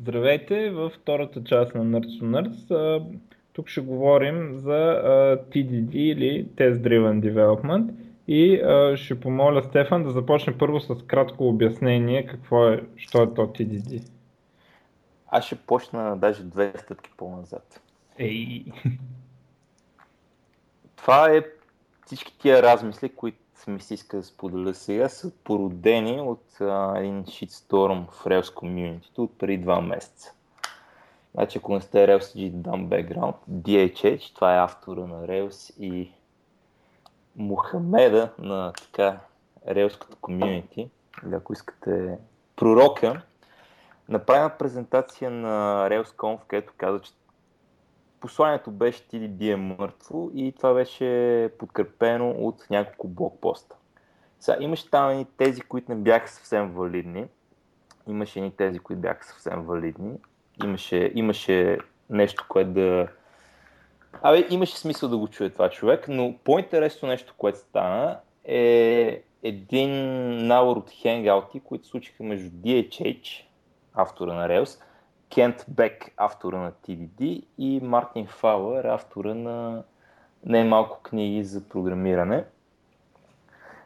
Здравейте, във втората част на Nerds to Nerds. Тук ще говорим за TDD или Test Driven Development и ще помоля Стефан да започне първо с кратко обяснение какво е, що е то TDD. Аз ще почна даже две стъпки по-назад. Ей! Това е всички тия размисли, които ми се иска да споделя сега, са породени от а, един shitstorm в Rails Community от преди два месеца. Значи, ако не сте Rails, ще дам background. DHH, това е автора на Rails и Мухамеда на така Railската комьюнити, или ако искате пророка, направи презентация на RailsConf, където каза, че посланието беше TDD е мъртво и това беше подкрепено от няколко блокпоста. Сега, имаше там и тези, които не бяха съвсем валидни. Имаше и тези, които бяха съвсем валидни. Имаше, имаше нещо, което да... Абе, имаше смисъл да го чуе това човек, но по-интересно нещо, което стана е един набор от хенгаути, които случиха между DHH, автора на Rails, Кент Бек, автора на TDD и Мартин Фауър, автора на най-малко книги за програмиране.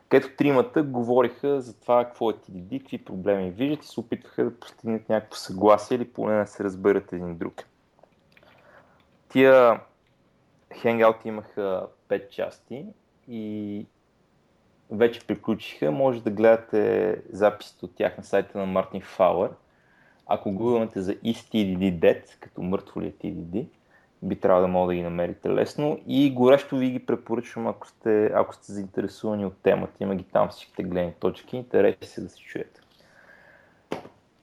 Където тримата говориха за това какво е TDD, какви проблеми виждат и се опитваха да постигнат някакво съгласие или поне да се разберат един друг. Тия хенгаути имаха 5 части и вече приключиха. Може да гледате записите от тях на сайта на Мартин Фауър ако гугълнете за EastTDD Dead, като мъртво ли е TDD, би трябвало да мога да ги намерите лесно и горещо ви ги препоръчвам, ако сте, ако сте заинтересувани от темата. Има ги там всичките гледни точки, интереси се да се чуете.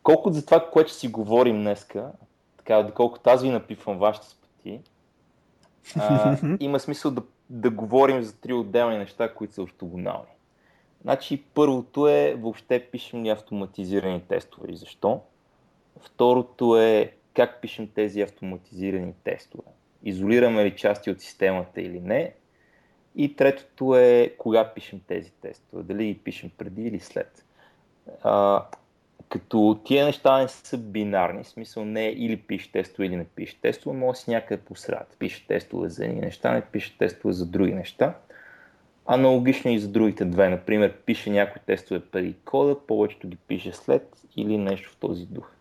Колкото за това, което ще си говорим днеска, така, доколкото аз ви напивам вашите спати, а, има смисъл да, да говорим за три отделни неща, които са ортогонални. Значи, първото е въобще пишем ли автоматизирани тестове и защо. Второто е как пишем тези автоматизирани тестове. Изолираме ли части от системата или не. И третото е кога пишем тези тестове. Дали ги пишем преди или след. А, като тия неща не са бинарни, в смисъл не е или пише тестове или не пише тестове, може си някъде по сред. Пише тестове за едни неща, не пише тестове за други неща. Аналогично и за другите две. Например, пише някои тестове преди кода, повечето ги пише след или нещо в този дух.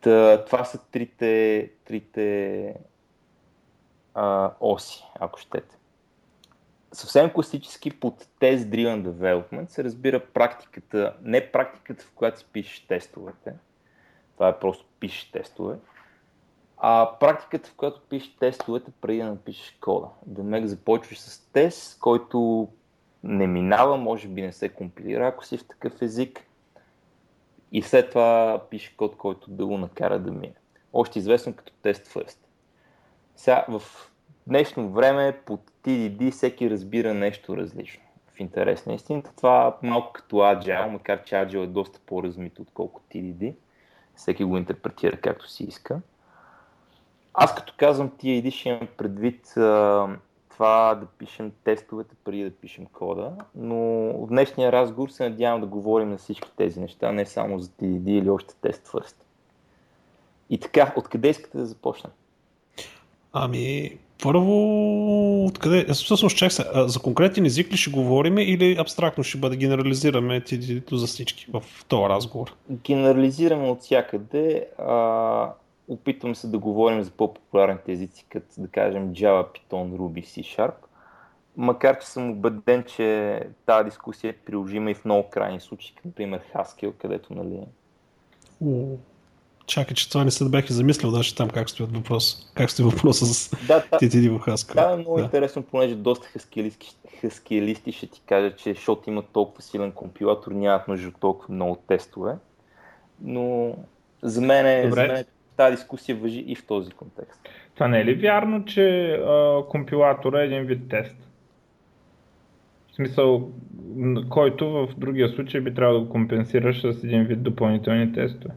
Та, това са трите, трите а, оси, ако щете. Съвсем класически под Test Driven Development се разбира практиката, не практиката, в която си пишеш тестовете, това е просто пишеш тестове, а практиката, в която пишеш тестовете преди да напишеш кода. Да ме започваш с тест, който не минава, може би не се компилира, ако си в такъв език, и след това пише код, който да го накара да мине. Още известно като тест first. Сега в днешно време под TDD всеки разбира нещо различно. В интерес на истината това малко като Agile, макар че Agile е доста по-размит отколкото TDD. Всеки го интерпретира както си иска. Аз като казвам TDD ще имам предвид това да пишем тестовете преди да пишем кода, но в днешния разговор се надявам да говорим на всички тези неща, не само за TDD или още тест first. И така, откъде искате да започнем? Ами, първо, откъде? Аз всъщност чак се, за конкретен език ли ще говорим или абстрактно ще бъде генерализираме TDD за всички в този разговор? Генерализираме от всякъде. А, опитвам се да говорим за по-популярните езици, като да кажем Java, Python, Ruby, C Sharp. Макар, че съм убеден, че тази дискусия е приложима и в много крайни случаи, като например Haskell, където нали... Чакай, че това не се да бях и замислил даже там как стоят въпрос. Как стои въпроса с да, TTD в Haskell. Да, много да. интересно, понеже доста хаскелисти, хаскелисти ще ти кажат, че защото имат толкова силен компилатор, нямат нужда от толкова много тестове. Но за мен, е, за мен е тази дискусия въжи и в този контекст. Това не е ли вярно, че а, компилатора е един вид тест? В смисъл, който в другия случай би трябвало да го компенсираш с един вид допълнителни тестове?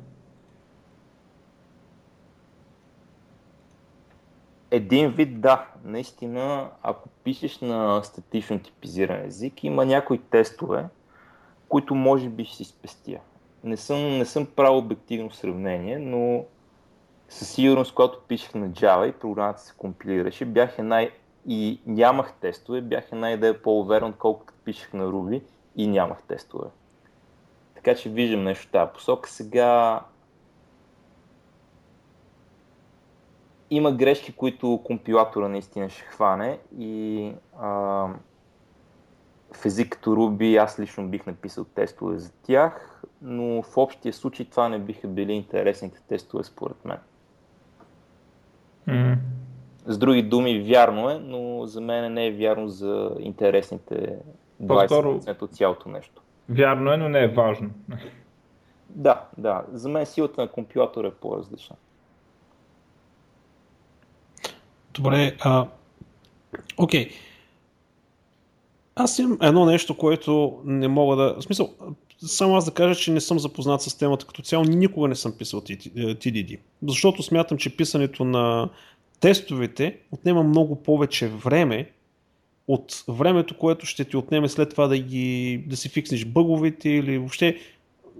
Един вид да. Наистина, ако пишеш на статично типизиран език, има някои тестове, които може би ще си спестия. не съм, не съм правил обективно сравнение, но със сигурност, когато пишех на Java и програмата се компилираше, бях една и нямах тестове, бях една идея по-уверен, отколкото пишех на Ruby и нямах тестове. Така че виждам нещо в тази посока. Сега има грешки, които компилатора наистина ще хване и а, в като Ruby аз лично бих написал тестове за тях, но в общия случай това не биха били интересните тестове според мен. Mm. С други думи, вярно е, но за мен не е вярно за интересните 20% от цялото нещо. Вярно е, но не е важно. Да, да. За мен силата на компилатора е по-различна. Добре, а... окей. Аз имам едно нещо, което не мога да... В смисъл, само аз да кажа, че не съм запознат с темата като цяло, никога не съм писал TDD. Защото смятам, че писането на тестовете отнема много повече време от времето, което ще ти отнеме след това да, ги, да си фикснеш бъговете или въобще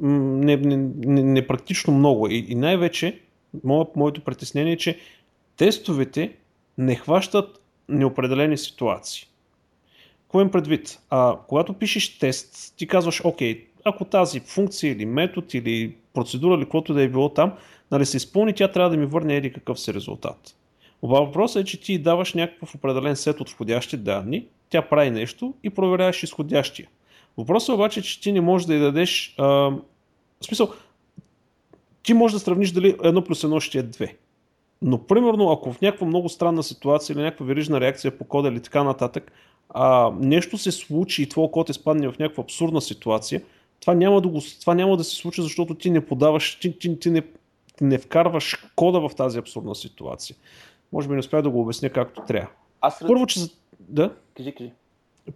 непрактично не, не много. И, и най-вече, мое, моето притеснение е, че тестовете не хващат неопределени ситуации. Какво им предвид? А, когато пишеш тест, ти казваш, окей, ако тази функция или метод или процедура или каквото да е било там, нали се изпълни, тя трябва да ми върне еди какъв си резултат. Въпросът е, че ти даваш някакъв определен сет от входящи данни, тя прави нещо и проверяваш изходящия. Въпросът е обаче, че ти не можеш да й дадеш... А, в смисъл, ти можеш да сравниш дали едно плюс едно ще е две. Но примерно, ако в някаква много странна ситуация или някаква верижна реакция по кода или така нататък, а, нещо се случи и твой код е спадне в някаква абсурдна ситуация, това няма да, го, това няма да се случи, защото ти не подаваш, ти, ти, ти не, не вкарваш кода в тази абсурдна ситуация. Може би не успя да го обясня както трябва. Аз Първо, че... Да? Кажи, кажи.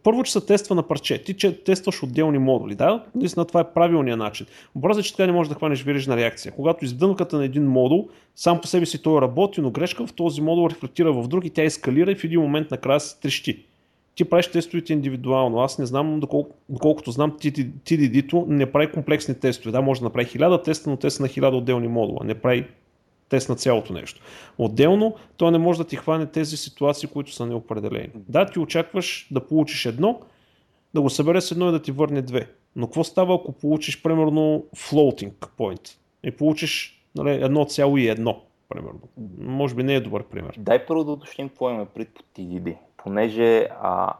Първо, че се тества на парче. Ти че тестваш отделни модули. Да, наистина това е правилният начин. Въпросът е, че така не можеш да хванеш верижна реакция. Когато издънката на един модул, сам по себе си той работи, но грешка в този модул рефлектира в друг и тя ескалира и в един момент накрая се трещи ти правиш тестовете индивидуално. Аз не знам, доколко, доколкото знам, TDD-то не прави комплексни тестове. Да, може да направи хиляда теста, но тест на хиляда отделни модула. Не прави тест на цялото нещо. Отделно, той не може да ти хване тези ситуации, които са неопределени. Да, ти очакваш да получиш едно, да го събере с едно и да ти върне две. Но какво става, ако получиш, примерно, floating point и получиш нали, 1,1, примерно? Може би не е добър пример. Дай първо да уточним какво има пред TDD понеже а,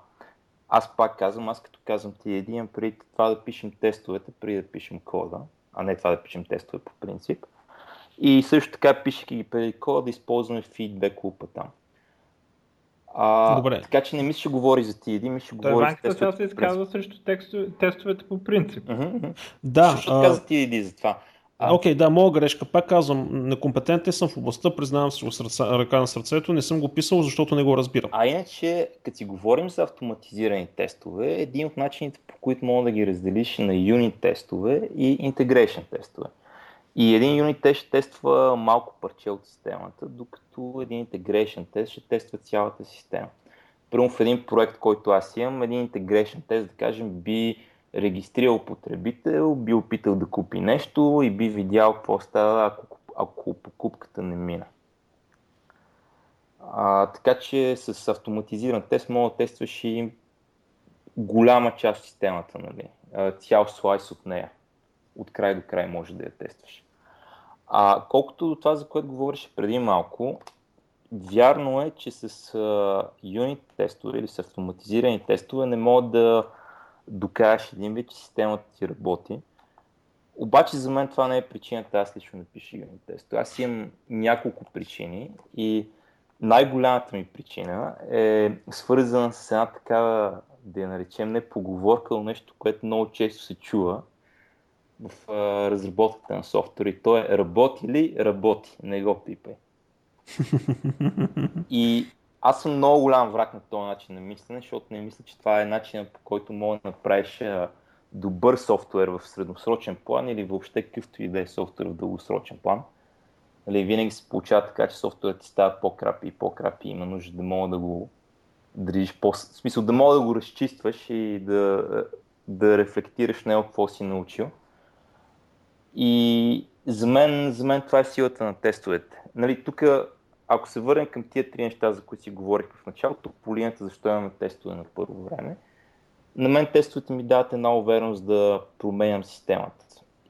аз пак казвам, аз като казвам ти един, преди това да пишем тестовете, преди да пишем кода, а не това да пишем тестове по принцип. И също така, пишейки ги преди кода, да използваме фидбек лупа там. А, Добре. Така че не мисля, че говори за ти един, мисля, че говори за тестовете. Той се изказва срещу текстове, тестовете по принцип. Uh-huh. Да. Също а... каза ти един за това. Окей, okay, да, моя грешка. Пак казвам, некомпетентен съм в областта, признавам си ръка на сърцето, не съм го писал, защото не го разбирам. А иначе, като си говорим за автоматизирани тестове, един от начините, по които мога да ги разделиш на юнит тестове и integration тестове. И един юнит тест ще тества малко парче от системата, докато един integration тест ще тества цялата система. Примерно в един проект, който аз имам, един integration тест, да кажем, би регистрирал потребител, би опитал да купи нещо и би видял какво става, ако, ако покупката не мина. А, така че с автоматизиран тест мога да тестваш и голяма част от системата, нали? цял слайс от нея. От край до край може да я тестваш. А колкото до това, за което говореше преди малко, вярно е, че с юнит тестове или с автоматизирани тестове не могат да докараш един вид, че системата ти работи. Обаче за мен това не е причината аз лично да пиша юнит тест. Аз имам няколко причини и най-голямата ми причина е свързана с една такава, да я наречем не поговорка, но нещо, което много често се чува в а, разработката на софтуер и то е работи ли, работи, не го пипай. и аз съм много голям враг на този начин на мислене, защото не мисля, че това е начинът по който мога да направиш добър софтуер в средносрочен план или въобще какъвто и да е софтуер в дългосрочен план. Нали, винаги се получава така, че софтуерът ти става по-крапи и по-крапи и има нужда да мога да го дрижиш по... В смисъл да мога да го разчистваш и да, да рефлектираш него какво си научил. И за мен, за мен това е силата на тестовете. Нали, тук, ако се върнем към тия три неща, за които си говорих в началото, по линията защо имаме тестове на първо време, на мен тестовете ми дават една увереност да променям системата.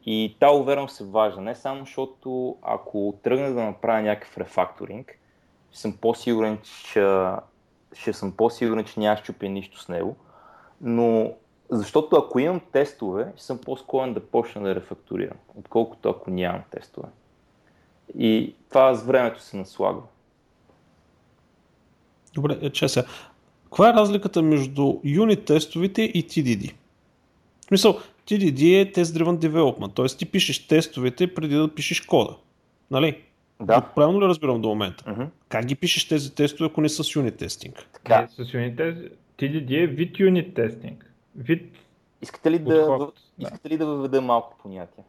И тази увереност е важна, не само защото ако тръгна да направя някакъв рефакторинг, съм по-сигурен, че, ще съм по-сигурен, че няма щупя нищо с него, но защото ако имам тестове, съм по-склонен да почна да рефакторирам, отколкото ако нямам тестове. И това с времето се наслагва. Добре, е, че сега. Каква е разликата между юнит тестовете и TDD? В смисъл, TDD е Test Driven Development, т.е. ти пишеш тестовете преди да пишеш кода. Нали? Да. Правилно ли разбирам до момента? Uh-huh. Как ги пишеш тези тестове, ако не са с юнит тестинг? Така. Не, с юнит тест, TDD е вид юнит тестинг. Вид Искате ли, да, подход. искате ли да въведа малко понятие?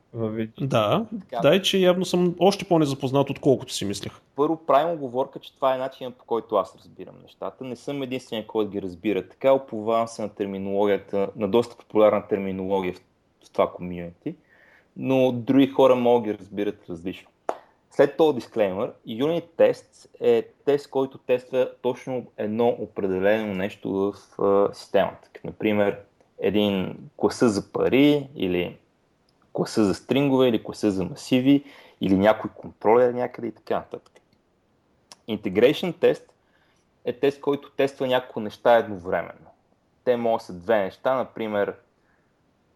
Да, Така. дай, че явно съм още по-незапознат, отколкото си мислех. Първо правим оговорка, че това е начинът по който аз разбирам нещата. Не съм единствения, който ги разбира. Така оповавам се на терминологията, на доста популярна терминология в, в това комьюнити, но други хора могат да ги разбират различно. След този дисклеймер, Unit Test е тест, който тества точно едно определено нещо в а, системата. Например, един класа за пари или класа за стрингове или класа за масиви или някой контролер някъде и така нататък. Integration тест е тест, който тества няколко неща едновременно. Те могат са две неща, например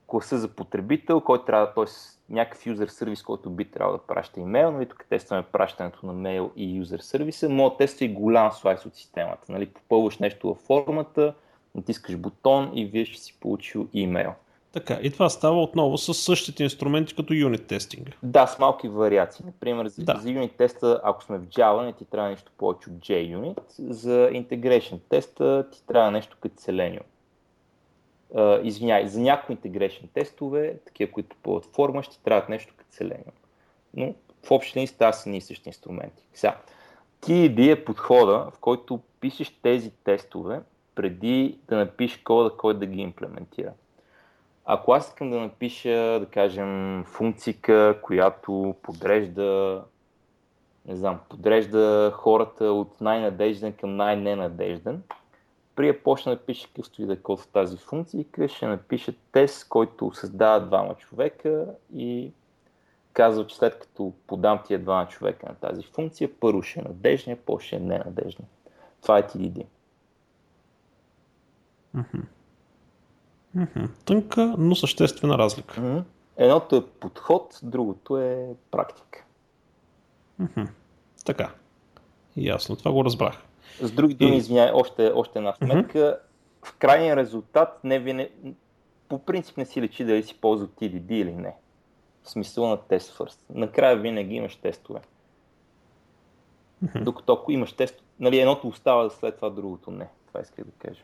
класа за потребител, който трябва, т.е. някакъв юзер сервис, който би трябвало да праща имейл, нали, тук тестваме пращането на мейл и юзер сервиса, може да тества и голям слайс от системата. Нали, попълваш нещо във формата, натискаш бутон и вие ще си получил имейл. Така, и това става отново с същите инструменти като юнит тестинга. Да, с малки вариации. Например, за, Да. за юнит теста, ако сме в Java, не ти трябва нещо повече от JUnit. За integration теста ти трябва нещо като Selenium. Uh, извиняй, за някои integration тестове, такива, които попълват форма, ще ти трябват нещо като Selenium. Но в общи линии става са ни същи инструменти. Сега, TED е подхода, в който пишеш тези тестове преди да напишеш кода, който да ги имплементира. Ако аз искам да напиша, да кажем, функцика, която подрежда, не знам, подрежда хората от най-надежден към най-ненадежден, при да почна да пиша какъвто и да е код в тази функция, ще напиша тест, който създава двама човека и казва, че след като подам тия двама човека на тази функция, първо ще е надежния, после ще е ненадежния. Това е TDD. Тънка, но съществена разлика. Едното е подход, другото е практика. Така. Ясно, това го разбрах. С други думи, И- извиняй, още, още една сметка. В крайния резултат не винаги, по принцип не си лечи дали си ползва TDD или не. В смисъл на тест first. Накрая винаги имаш тестове. Докато ако имаш тест, нали, едното остава след това, другото не. Това исках да кажа.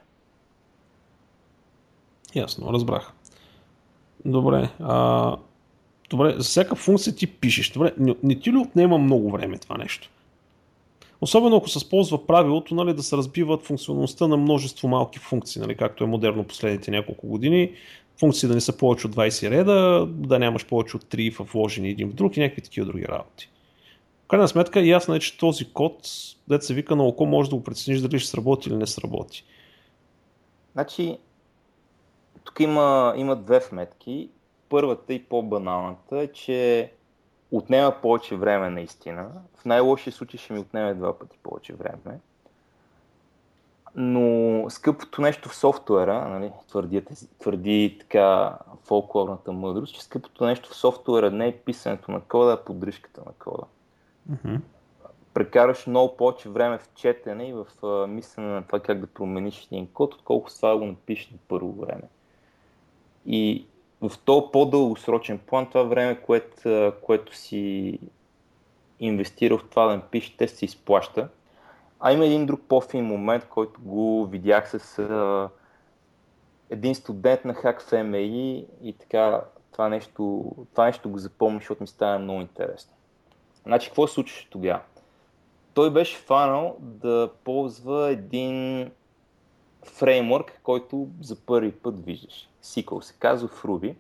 Ясно, разбрах. Добре. А, добре, за всяка функция ти пишеш. Добре, не, не ти ли отнема много време това нещо? Особено ако се използва правилото нали, да се разбиват функционалността на множество малки функции, нали, както е модерно последните няколко години. Функции да не са повече от 20 реда, да нямаш повече от 3 в вложени един в друг и някакви такива други работи. В крайна сметка ясно е, че този код, дет се вика на око, може да го прецениш дали ще сработи или не сработи. Значи, тук има, има две вметки. Първата и по-баналната е, че отнема повече време наистина. В най-лошия случай ще ми отнеме два пъти повече време. Но скъпото нещо в софтуера, нали, твърди, твърди така фолклорната мъдрост, че скъпото нещо в софтуера не е писането на кода, а поддръжката на кода. Мгм. Прекараш много повече време в четене и в мислене на това как да промениш един код, отколкото това да го напишеш на първо време. И в този по-дългосрочен план, това време, което, което си инвестирал в това да напишеш тест, се изплаща. А има един друг по-фин момент, който го видях с а, един студент на Hack в MAI и така това нещо, това нещо го запомних, защото ми стана много интересно. Значи, какво се случваше тогава? Той беше фанал да ползва един фреймворк, който за първи път виждаш. SQL се казва в Ruby.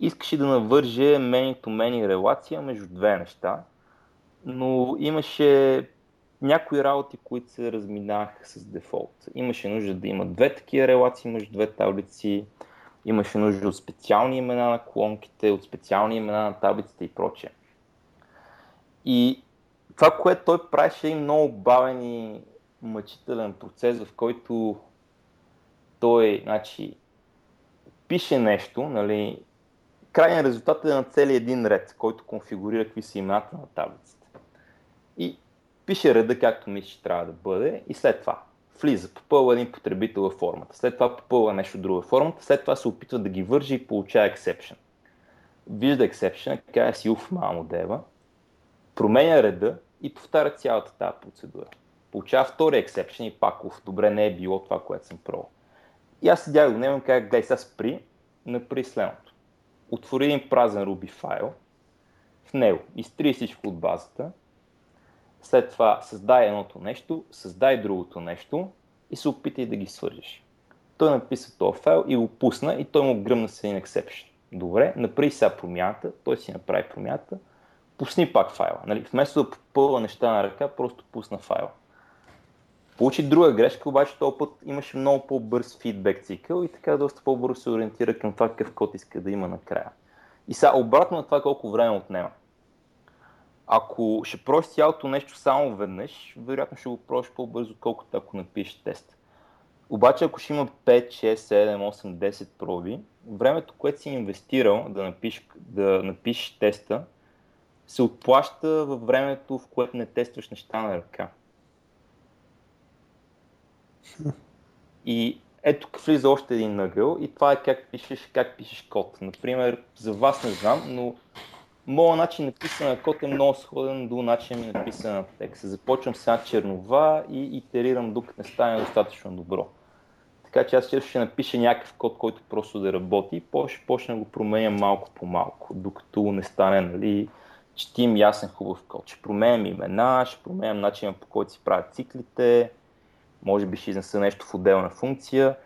искаше да навърже many-to-many релация между две неща, но имаше някои работи, които се разминаха с дефолт. Имаше нужда да има две такива релации между две таблици, имаше нужда от специални имена на колонките, от специални имена на таблиците и прочее. И това, което той правеше е много бавен и мъчителен процес, в който той значи, пише нещо, нали, крайният резултат е на цели един ред, който конфигурира какви са имената на таблицата. И пише реда както мисли, че трябва да бъде и след това влиза, попълва един потребител във формата, след това попълва нещо друго във формата, след това се опитва да ги вържи и получава exception. Вижда exception, казва си уф, мамо дева, променя реда и повтаря цялата тази процедура. Получава втори exception и пак уф, добре не е било това, което съм пробвал. И аз седях до него и казах, гледай, сега спри, направи следното. Отвори един празен Ruby файл, в него изтри всичко от базата, след това създай едното нещо, създай другото нещо и се опитай да ги свържеш. Той написа този файл и го пусна и той му гръмна с един exception. Добре, направи сега промяната, той си направи промяната, пусни пак файла. Нали? Вместо да попълва неща на ръка, просто пусна файла. Получи друга грешка, обаче този път имаше много по-бърз фидбек цикъл и така доста по-бързо се ориентира към това какъв код иска да има накрая. И сега обратно на това колко време отнема. Ако ще просиш цялото нещо само веднъж, вероятно ще го просиш по-бързо, колкото ако напишеш тест. Обаче ако ще има 5, 6, 7, 8, 10 проби, времето, което си инвестирал да напишеш, да напишеш теста, се отплаща във времето, в което не тестваш неща на ръка. И ето влиза още един нъгъл и това е как пишеш, как пишеш код. Например, за вас не знам, но моят начин на писане на код е много сходен до начин ми на писане на текст. Започвам сега чернова и итерирам докато не стане достатъчно добро. Така че аз ще напиша някакъв код, който просто да работи и ще почна да го променям малко по малко, докато не стане нали, четим ясен хубав код. Ще променям имена, ще променям начина по който си правят циклите, може би ще изнеса нещо в отделна функция.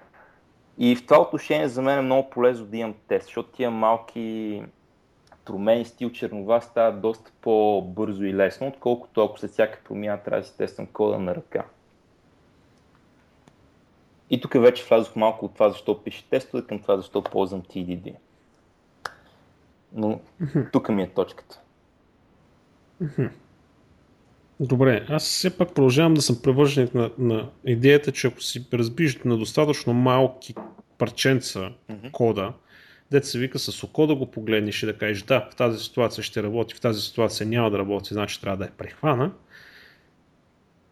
И в това отношение за мен е много полезно да имам тест, защото тия малки промени стил чернова стават доста по-бързо и лесно, отколкото ако след всяка промяна трябва да си тествам кода на ръка. И тук вече влязох малко от това защо пише тестове към това защо ползвам TDD. Но тук ми е точката. Добре, аз все пак продължавам да съм превърженик на, на идеята, че ако си разбиш на достатъчно малки парченца mm-hmm. кода, се вика с око да го погледнеш и да кажеш да, в тази ситуация ще работи, в тази ситуация няма да работи, значи трябва да е прехвана.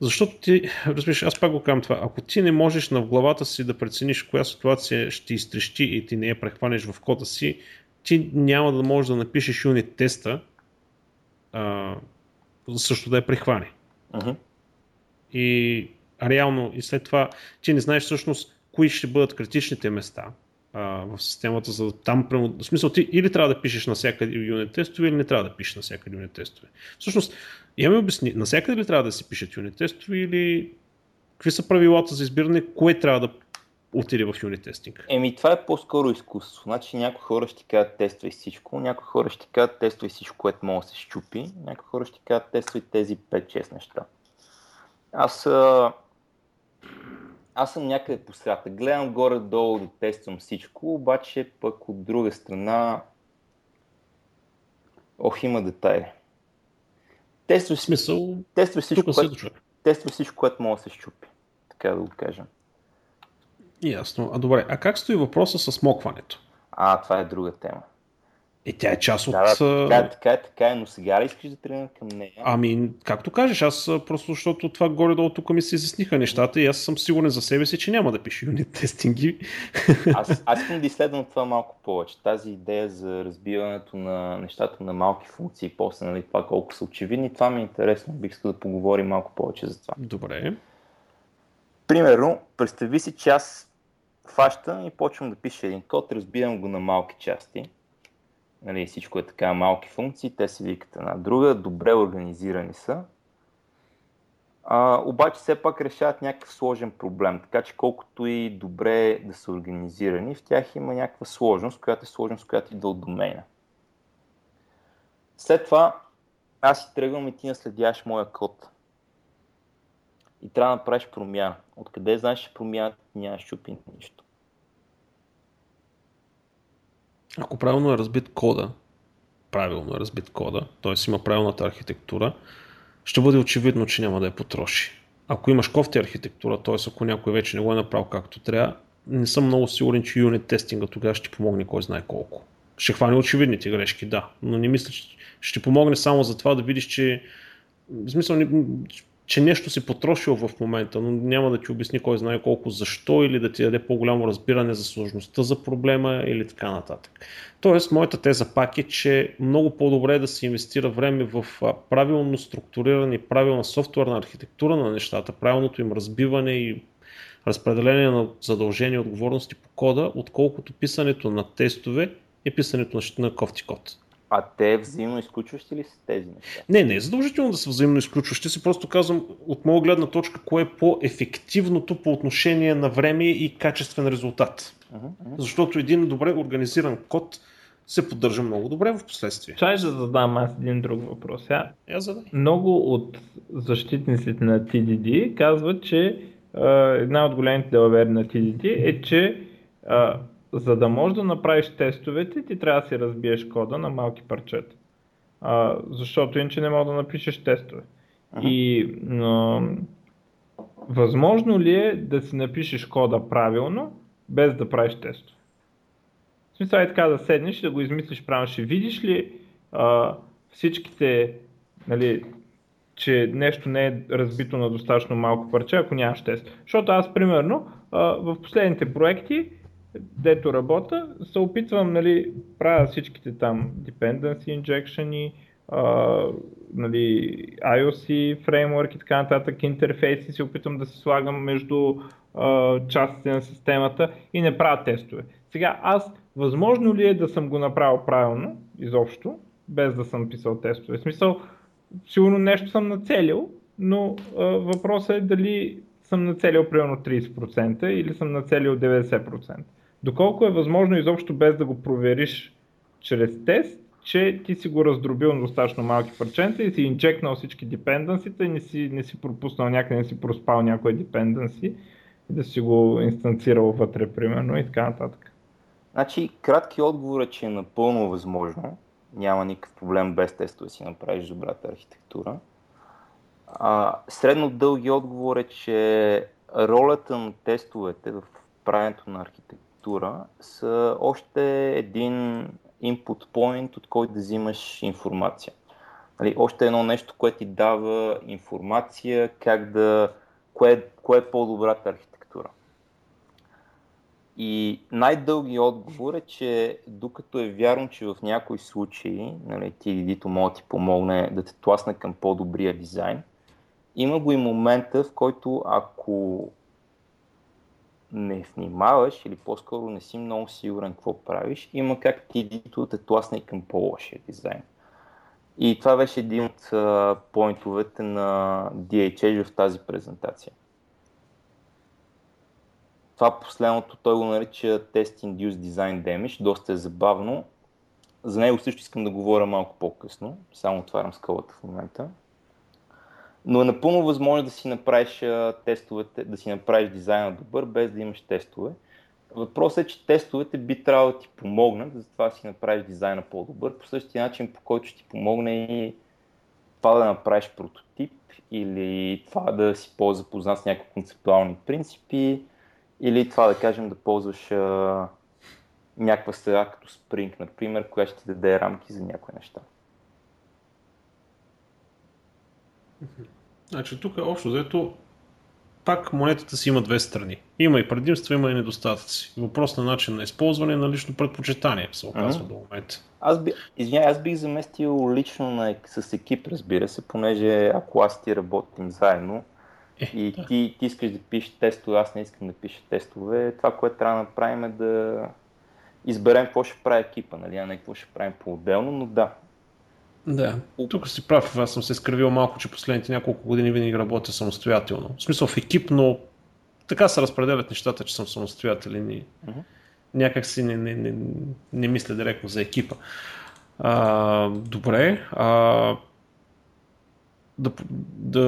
Защото ти, разбираш, аз пак го казвам това, ако ти не можеш на главата си да прецениш коя ситуация ще изтрещи и ти не я прехванеш в кода си, ти няма да можеш да напишеш юнит теста, а, също да я прихване. Uh-huh. И реално, и след това, ти не знаеш всъщност кои ще бъдат критичните места а, в системата, за там, в смисъл, ти или трябва да пишеш навсякъде юнит тестове, или не трябва да пишеш навсякъде юнит тестове. Всъщност, я ми обясни, навсякъде ли трябва да си пишат юнит тестове или какви са правилата за избиране, кое трябва да отиде в юнит тестинг? Еми, това е по-скоро изкуство. Значи някои хора ще кажат тествай всичко, някои хора ще кажат тествай всичко, което може да се щупи, някои хора ще кажат тествай тези 5-6 неща. Аз, а... аз съм някъде по средата. Гледам горе-долу да тествам всичко, обаче пък от друга страна Ох, има детайли. Тествай, смисъл, тествай всичко, което, тествай всичко, което може да се щупи. Така да го кажем. Ясно. А добре, а как стои въпроса с смокването? А, това е друга тема. И тя е част от... Да, така, е, така е, така е, но сега ли искаш да тръгнем към нея? Ами, както кажеш, аз просто защото това горе-долу тук ми се изясниха нещата и аз съм сигурен за себе си, че няма да пише юнит тестинги. Аз, аз искам да изследвам това малко повече. Тази идея за разбиването на нещата на малки функции, после нали, това колко са очевидни, това ми е интересно. Бих искал да поговорим малко повече за това. Добре. Примерно, представи си, че аз фащам и почвам да пиша един код, разбирам го на малки части. Нали, всичко е така малки функции, те се викат една друга, добре организирани са. а, обаче все пак решават някакъв сложен проблем, така че колкото и добре да са организирани, в тях има някаква сложност, която е сложност, която идва от домейна. След това аз си тръгвам и ти наследяваш моя код. И трябва да направиш промяна. Откъде знаеш, че промяната нямаш чупи нищо? Ако правилно е разбит кода, правилно е разбит кода, т.е. има правилната архитектура, ще бъде очевидно, че няма да я потроши. Ако имаш кофти архитектура, т.е. ако някой вече не го е направил както трябва, не съм много сигурен, че юнит тестинга тогава ще ти помогне кой знае колко. Ще хване очевидните грешки, да, но не мисля, че ще помогне само за това да видиш, че в смисъл, че нещо си потрошил в момента, но няма да ти обясни кой знае колко защо или да ти даде по-голямо разбиране за сложността за проблема или така нататък. Тоест, моята теза пак е, че много по-добре е да се инвестира време в правилно структуриране и правилна софтуерна архитектура на нещата, правилното им разбиване и разпределение на задължения и отговорности по кода, отколкото писането на тестове и писането на кофти код. А те взаимно изключващи ли са тези неща? Не, не е задължително да са взаимно изключващи. Си просто казвам от моя гледна точка, кое е по-ефективното по отношение на време и качествен резултат. Uh-huh, uh-huh. Защото един добре организиран код се поддържа много добре в последствие. Чай да задам аз един друг въпрос. Я, Я задай. Много от защитниците на TDD казват, че а, една от големите делавери на TDD е, че а, за да можеш да направиш тестовете, ти трябва да си разбиеш кода на малки парчета. А, защото иначе не мога да напишеш тестове. Ага. И а, възможно ли е да си напишеш кода правилно, без да правиш тестове? В смисъл е така да седнеш да го измислиш правилно. Ще видиш ли а, всичките, нали, че нещо не е разбито на достатъчно малко парче, ако нямаш тест. Защото аз, примерно, а, в последните проекти дето работя, се опитвам, нали, правя всичките там dependency injection, uh, нали, IOC фреймворк и така нататък, интерфейси се опитвам да се слагам между частите на системата и не правя тестове. Сега аз, възможно ли е да съм го направил правилно, изобщо, без да съм писал тестове? В смисъл, сигурно нещо съм нацелил, но uh, въпросът е дали съм нацелил примерно 30% или съм нацелил 90%. Доколко е възможно изобщо без да го провериш чрез тест, че ти си го раздробил на достатъчно малки парченца и си инжекнал всички депенденсите и не си, не си пропуснал някъде, не си проспал някои депенденси и да си го инстанцирал вътре, примерно, и така нататък. Значи, кратки отговор е, че е напълно възможно. Няма никакъв проблем без тестове да си направиш добрата архитектура. А, средно дълги отговор е, че ролята на тестовете в правенето на архитектура структура са още един input point, от който да взимаш информация. Нали, още едно нещо, което ти дава информация как да, кое, кое е по-добрата архитектура. И най-дълги отговор е, че докато е вярно, че в някои случаи нали, TDD може да ти помогне да те тласне към по-добрия дизайн, има го и момента, в който ако не внимаваш или по-скоро не си много сигурен какво правиш, има как дито те тласне към по-лошия дизайн. И това беше един от uh, поинтовете на DHH в тази презентация. Това последното той го нарича Test Induced Design Damage, доста е забавно. За него също искам да говоря малко по-късно, само отварям скалата в момента. Но е напълно възможно да си направиш тестовете, да си направиш дизайна добър, без да имаш тестове. Въпросът е, че тестовете би трябвало да ти помогнат, за това да си направиш дизайна по-добър, по същия начин, по който ще ти помогне и това да направиш прототип или това да си по-запознат с някакви концептуални принципи или това да кажем да ползваш а, някаква среда като Spring, например, която ще ти даде рамки за някои неща. Значи тук общо взето пак монетата си има две страни. Има и предимства, има и недостатъци. Въпрос на начин на използване на лично предпочитание се оказва mm-hmm. до момента. Аз, би, извиня, аз бих заместил лично на, с екип, разбира се, понеже ако аз ти работим заедно е, и да. ти, ти искаш да пишеш тестове, аз не искам да пиша тестове, това, което трябва да направим е да изберем какво ще прави екипа, нали, а не какво ще правим по-отделно, но да, Да, тук си прав, аз съм се скривил малко, че последните няколко години винаги работя самостоятелно. В смисъл в екип, но така се разпределят нещата, че съм самостоятелен и uh-huh. някак си не, не, не, не мисля директно за екипа. А, добре, а, да, да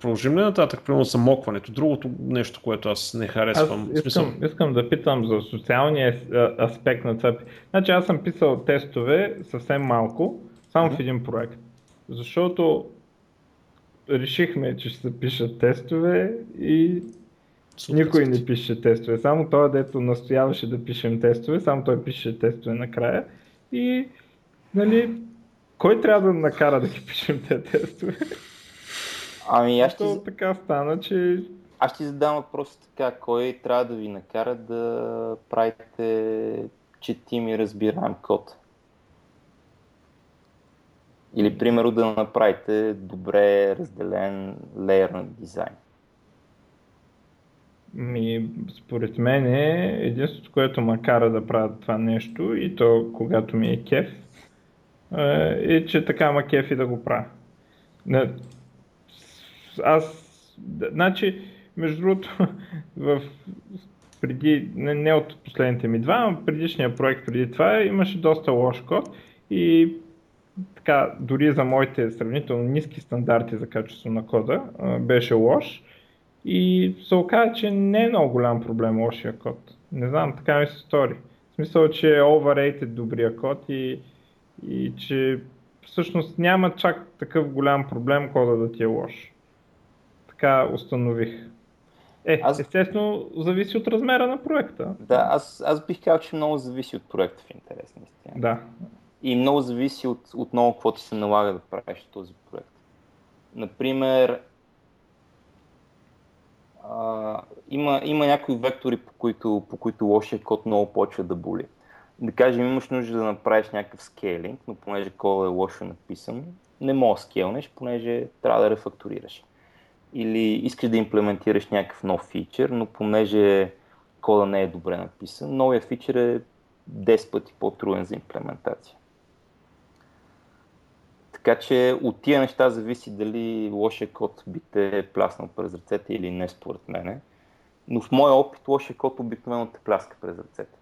продължим ли нататък, примерно замокването, другото нещо, което аз не харесвам. Аз искам, искам да питам за социалния аспект на това. Значи аз съм писал тестове съвсем малко, само в един проект. Защото решихме, че ще се пишат тестове и Супер, никой не пише тестове. Само той, дето настояваше да пишем тестове, само той пише тестове накрая. И, нали, кой трябва да накара да ги пишем тези тестове? Ами аз ще... така стана, че... Аз ще задам въпроса така, кой трябва да ви накара да правите четим и разбираем код? Или, примерно, да направите добре разделен леер дизайн. Ми, според мен е единството, което ме кара да правя това нещо и то когато ми е кеф, е, че така ма кеф и да го правя. Аз, значи, между другото, в преди, не, не от последните ми два, но предишния проект преди това имаше доста лош код и така, дори за моите сравнително ниски стандарти за качество на кода беше лош и се оказа, че не е много голям проблем лошия код. Не знам, така ми се стори. В смисъл, че е overrated добрия код и, и че всъщност няма чак такъв голям проблем кода да ти е лош. Така установих. Е, аз... естествено, зависи от размера на проекта. Да, аз, аз бих казал, че много зависи от проекта в интерес наистина. Да. И много зависи от, от какво ти се налага да правиш този проект. Например, а, има, има някои вектори, по които, по които лошия код много почва да боли. Да кажем, имаш нужда да направиш някакъв скейлинг, но понеже кодът е лошо написан, не можеш да скелнеш, понеже трябва да рефакторираш. Или искаш да имплементираш някакъв нов фичър, но понеже кода не е добре написан, новия фичър е 10 пъти по-труден за имплементация. Така че от тия неща зависи дали лошия код би те пляснал през ръцете или не според мене. Но в моя опит лошия код обикновено те пляска през ръцете.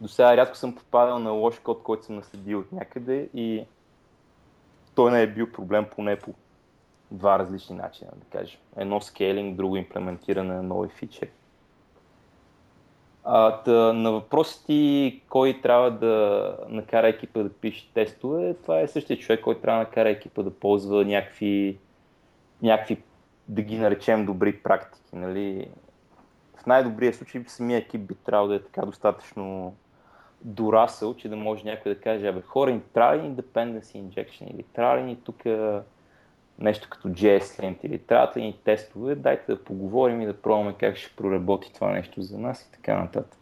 До сега рядко съм попадал на лош код, който съм наследил от някъде и той не е бил проблем поне по два различни начина, да кажем. Едно скейлинг, друго имплементиране на нови фичери. А, тъ, на въпросите ти кой трябва да накара екипа да пише тестове, това е същия човек, който трябва да накара екипа да ползва някакви, някакви да ги наречем добри практики. Нали? В най-добрия случай самия екип би трябвало да е така достатъчно дорасъл, че да може някой да каже, абе хора, ни трябва ли dependency injection или трябва ли ни тук нещо като JSLint или трябва да ни тестове, дайте да поговорим и да пробваме как ще проработи това нещо за нас и така нататък.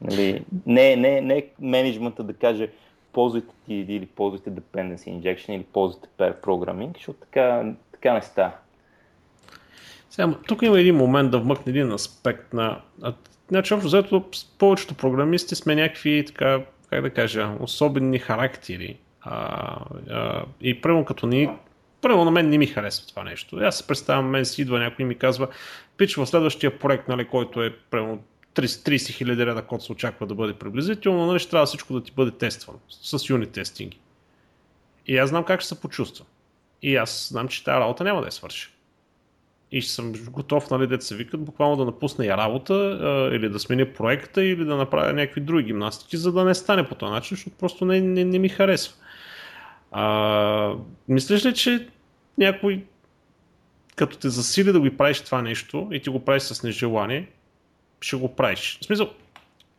Нали, не, не, не менеджмента да каже ползвайте TDD или ползвайте Dependency Injection или ползвайте Pair Programming, защото така, така не става. Сега, тук има един момент да вмъкне един аспект на... Значи, общо взето, повечето програмисти сме някакви, така, как да кажа, особени характери. А, а, и прямо като ни Първо на мен не ми харесва това нещо. Аз се представям, мен си идва някой и ми казва, пич в следващия проект, нали, който е прямо 30 хиляди реда код се очаква да бъде приблизително, нали, ще трябва всичко да ти бъде тествано с юнит тестинги. И аз знам как ще се почувствам. И аз знам, че тази работа няма да я свърши. И ще съм готов, нали, деца се викат, буквално да напусна я работа, а, или да сменя проекта, или да направя някакви други гимнастики, за да не стане по този начин, защото просто не, не, не ми харесва. А, мислиш ли, че някой като те засили да го правиш това нещо и ти го правиш с нежелание, ще го правиш. В смисъл,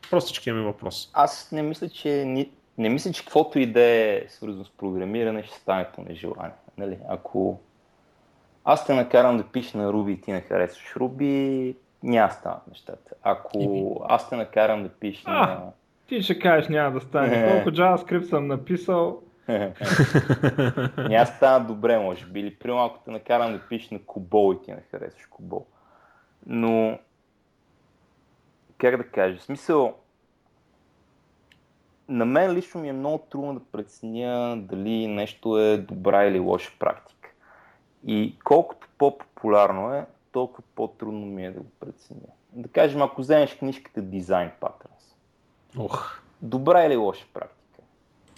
простички ми въпрос. Аз не мисля, че ни, не мисля, че каквото и да е свързано с програмиране ще стане по нежелание. Нали? Ако аз те накарам да пишеш на Руби и ти не харесваш Руби, няма станат нещата. Ако аз те накарам да пишеш на... Ти ще кажеш няма да стане. Колко JavaScript съм написал, няма стана добре, може би. Или при малко те накарам да пишеш на Кубол и ти не харесваш Кубол. Но, как да кажа, смисъл, на мен лично ми е много трудно да преценя дали нещо е добра или лоша практика. И колкото по-популярно е, толкова по-трудно ми е да го преценя. Да кажем, ако вземеш книжката Design Patterns. Ох. Добра или лоша практика?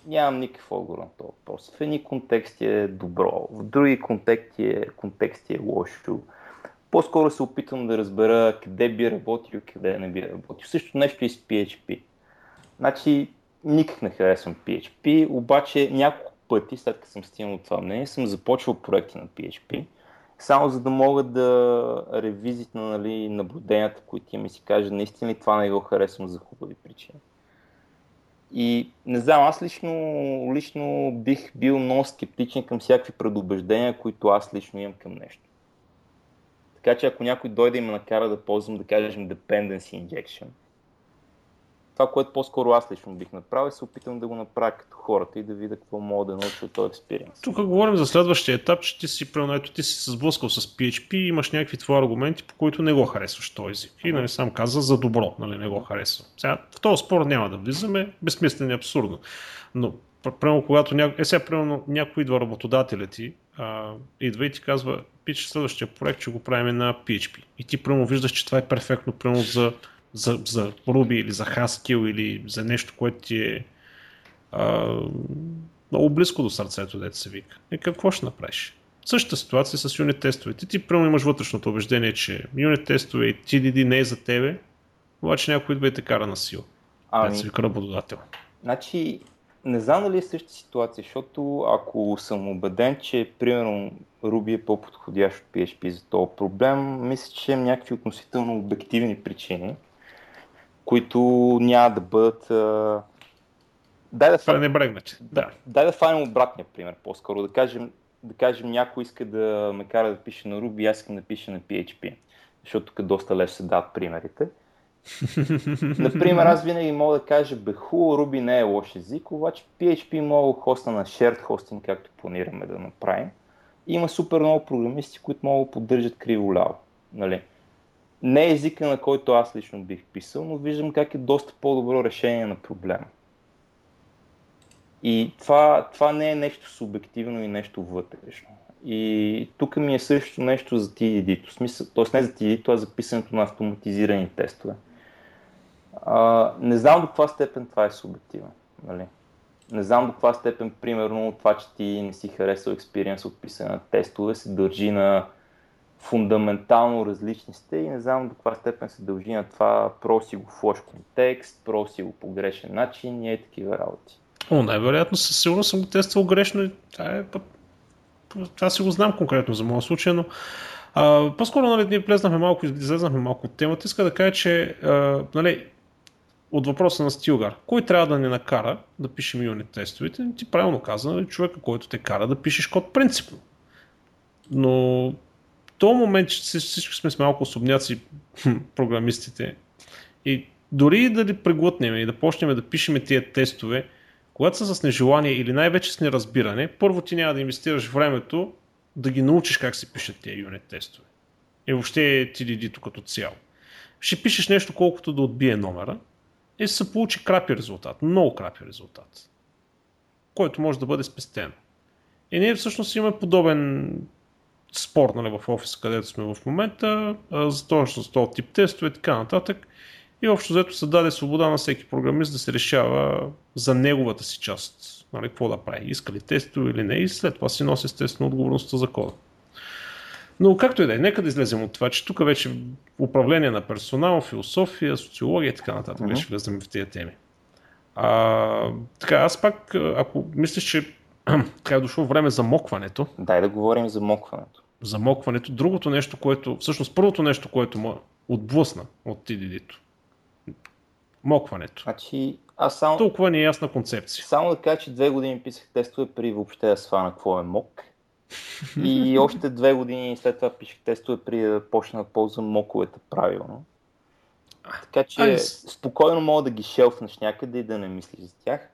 Нямам никакъв отговор на този въпрос. В едни контексти е добро, в други контексти е, контексти е лошо. По-скоро се опитвам да разбера къде би работил и къде не би работил. Също нещо и с PHP. Значи, никак не харесвам PHP, обаче няколко пъти, след като съм стигнал това мнение, съм започвал проекти на PHP, само за да мога да ревизитна нали, наблюденията, които имам и си кажа, наистина ли това не го харесвам за хубави причини. И не знам, аз лично, лично бих бил много скептичен към всякакви предубеждения, които аз лично имам към нещо. Така че ако някой дойде и ме накара да ползвам, да кажем, dependency injection, това, което по-скоро аз лично бих направил, е се опитам да го направя като хората и да видя какво мога да науча от този експириенс. Тук говорим за следващия етап, че ти си, примерно, ти си се сблъскал с PHP и имаш някакви твои аргументи, по които не го харесваш този език. И нали, сам каза за добро, нали, не го харесвам. Сега, в този спор няма да влизаме, безсмислено и абсурдно. Но, примерно, когато няко... е, сега, примерно, някой идва работодателя ти, а, идва и ти казва, пич следващия проект, че го правим на PHP. И ти, примерно, виждаш, че това е перфектно, примерно, за за, за Ruby или за Haskell или за нещо, което ти е а, много близко до сърцето, дете се вика. И какво ще направиш? Същата ситуация с юнит тестовете. Ти, ти имаш вътрешното убеждение, че юнит тестове и TDD не е за тебе, обаче някой идва и те кара на сила. Ами... се вика работодател. Значи, не знам дали е същата ситуация, защото ако съм убеден, че примерно Ruby е по-подходящ от PHP за този проблем, мисля, че имам някакви относително обективни причини, които няма да бъдат... А... Дай да фанем... Да. Дай да фанем обратния пример, по-скоро. Да кажем, да кажем, някой иска да ме кара да пише на Ruby, аз искам да пише на PHP. Защото тук доста лесно се дадат примерите. Например, аз винаги мога да кажа, бе хубаво, Ruby не е лош език, обаче PHP мога хоста на shared hosting, както планираме да направим. Има супер много програмисти, които могат да поддържат криво ляво. Нали? Не е езика, на който аз лично бих писал, но виждам как е доста по-добро решение на проблема. И това, това не е нещо субективно и нещо вътрешно. И тук ми е също нещо за TDD, т.е. не за TDD, а за писането на автоматизирани тестове. А, не знам до каква степен това е субективно. Нали? Не знам до каква степен, примерно, това, че ти не си харесал експириенс от писане на тестове, се държи на фундаментално различни сте и не знам до каква степен се дължи на това проси го в лош контекст, проси го по грешен начин и е такива работи. О, най-вероятно със сигурност съм го тествал грешно и това, е, това си го знам конкретно за моя случай, но а, по-скоро нали, ние влезнахме малко, излезнахме малко от темата. Иска да кажа, че а, нали, от въпроса на Стилгар, кой трябва да ни накара да пишем юнит тестовете? Ти правилно каза, нали, човека, който те кара да пишеш код принципно. Но този момент, че всички сме с малко особняци програмистите и дори да ли преглътнем и да почнем да пишем тия тестове, когато са с нежелание или най-вече с неразбиране, първо ти няма да инвестираш времето да ги научиш как се пишат тия юнит тестове. И въобще ти лиди като цяло. Ще пишеш нещо колкото да отбие номера и се получи крапи резултат, много крапи резултат, който може да бъде спестен. И ние всъщност имаме подобен спор нали, в офиса, където сме в момента, за точно с този тип тестове и така нататък. И общо взето се даде свобода на всеки програмист да се решава за неговата си част, нали, какво да прави, иска ли тестове или не и след това си носи естествено отговорността за кода. Но както и да е, нека да излезем от това, че тук вече управление на персонал, философия, социология и така нататък mm-hmm. вече влезем в тези теми. А, така, аз пак, ако мислиш, че е дошло време за мокването. Дай да говорим за мокването. За мокването. Другото нещо, което, всъщност първото нещо, което му отблъсна от TDD-то. Мокването. Значи, аз само... Толкова не е ясна концепция. Само да кажа, че две години писах тестове при въобще да свана какво е мок. И още две години след това пишех тестове при да почна да ползвам моковете правилно. Така че Ай, спокойно мога да ги шелфнеш някъде и да не мислиш за тях.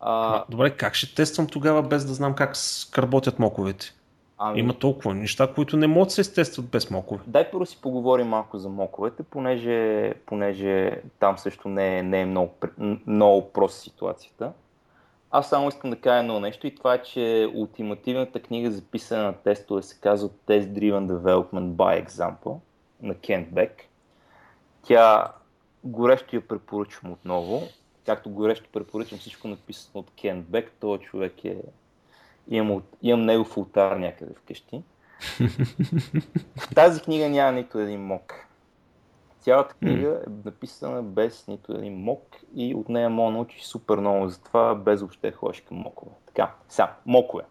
А... Добре, как ще тествам тогава без да знам как работят моковете? Ами... Има толкова неща, които не могат да се естестват без мокове. Дай първо си поговорим малко за моковете, понеже, понеже там също не е, не е много, много проста ситуацията. Аз само искам да кажа едно нещо и това е, че ултимативната книга записана на тестове се казва Test Driven Development by Example на Кент Бек. Тя горещо я препоръчвам отново. Както горещо препоръчвам всичко написано от Кент Бек, този човек е... Имам, имам негов ултар някъде вкъщи. В тази книга няма нито един мок. Цялата книга е написана без нито един мок и от нея мога да научиш супер много за това, без въобще ходиш към мокове. Така, сега, мокове.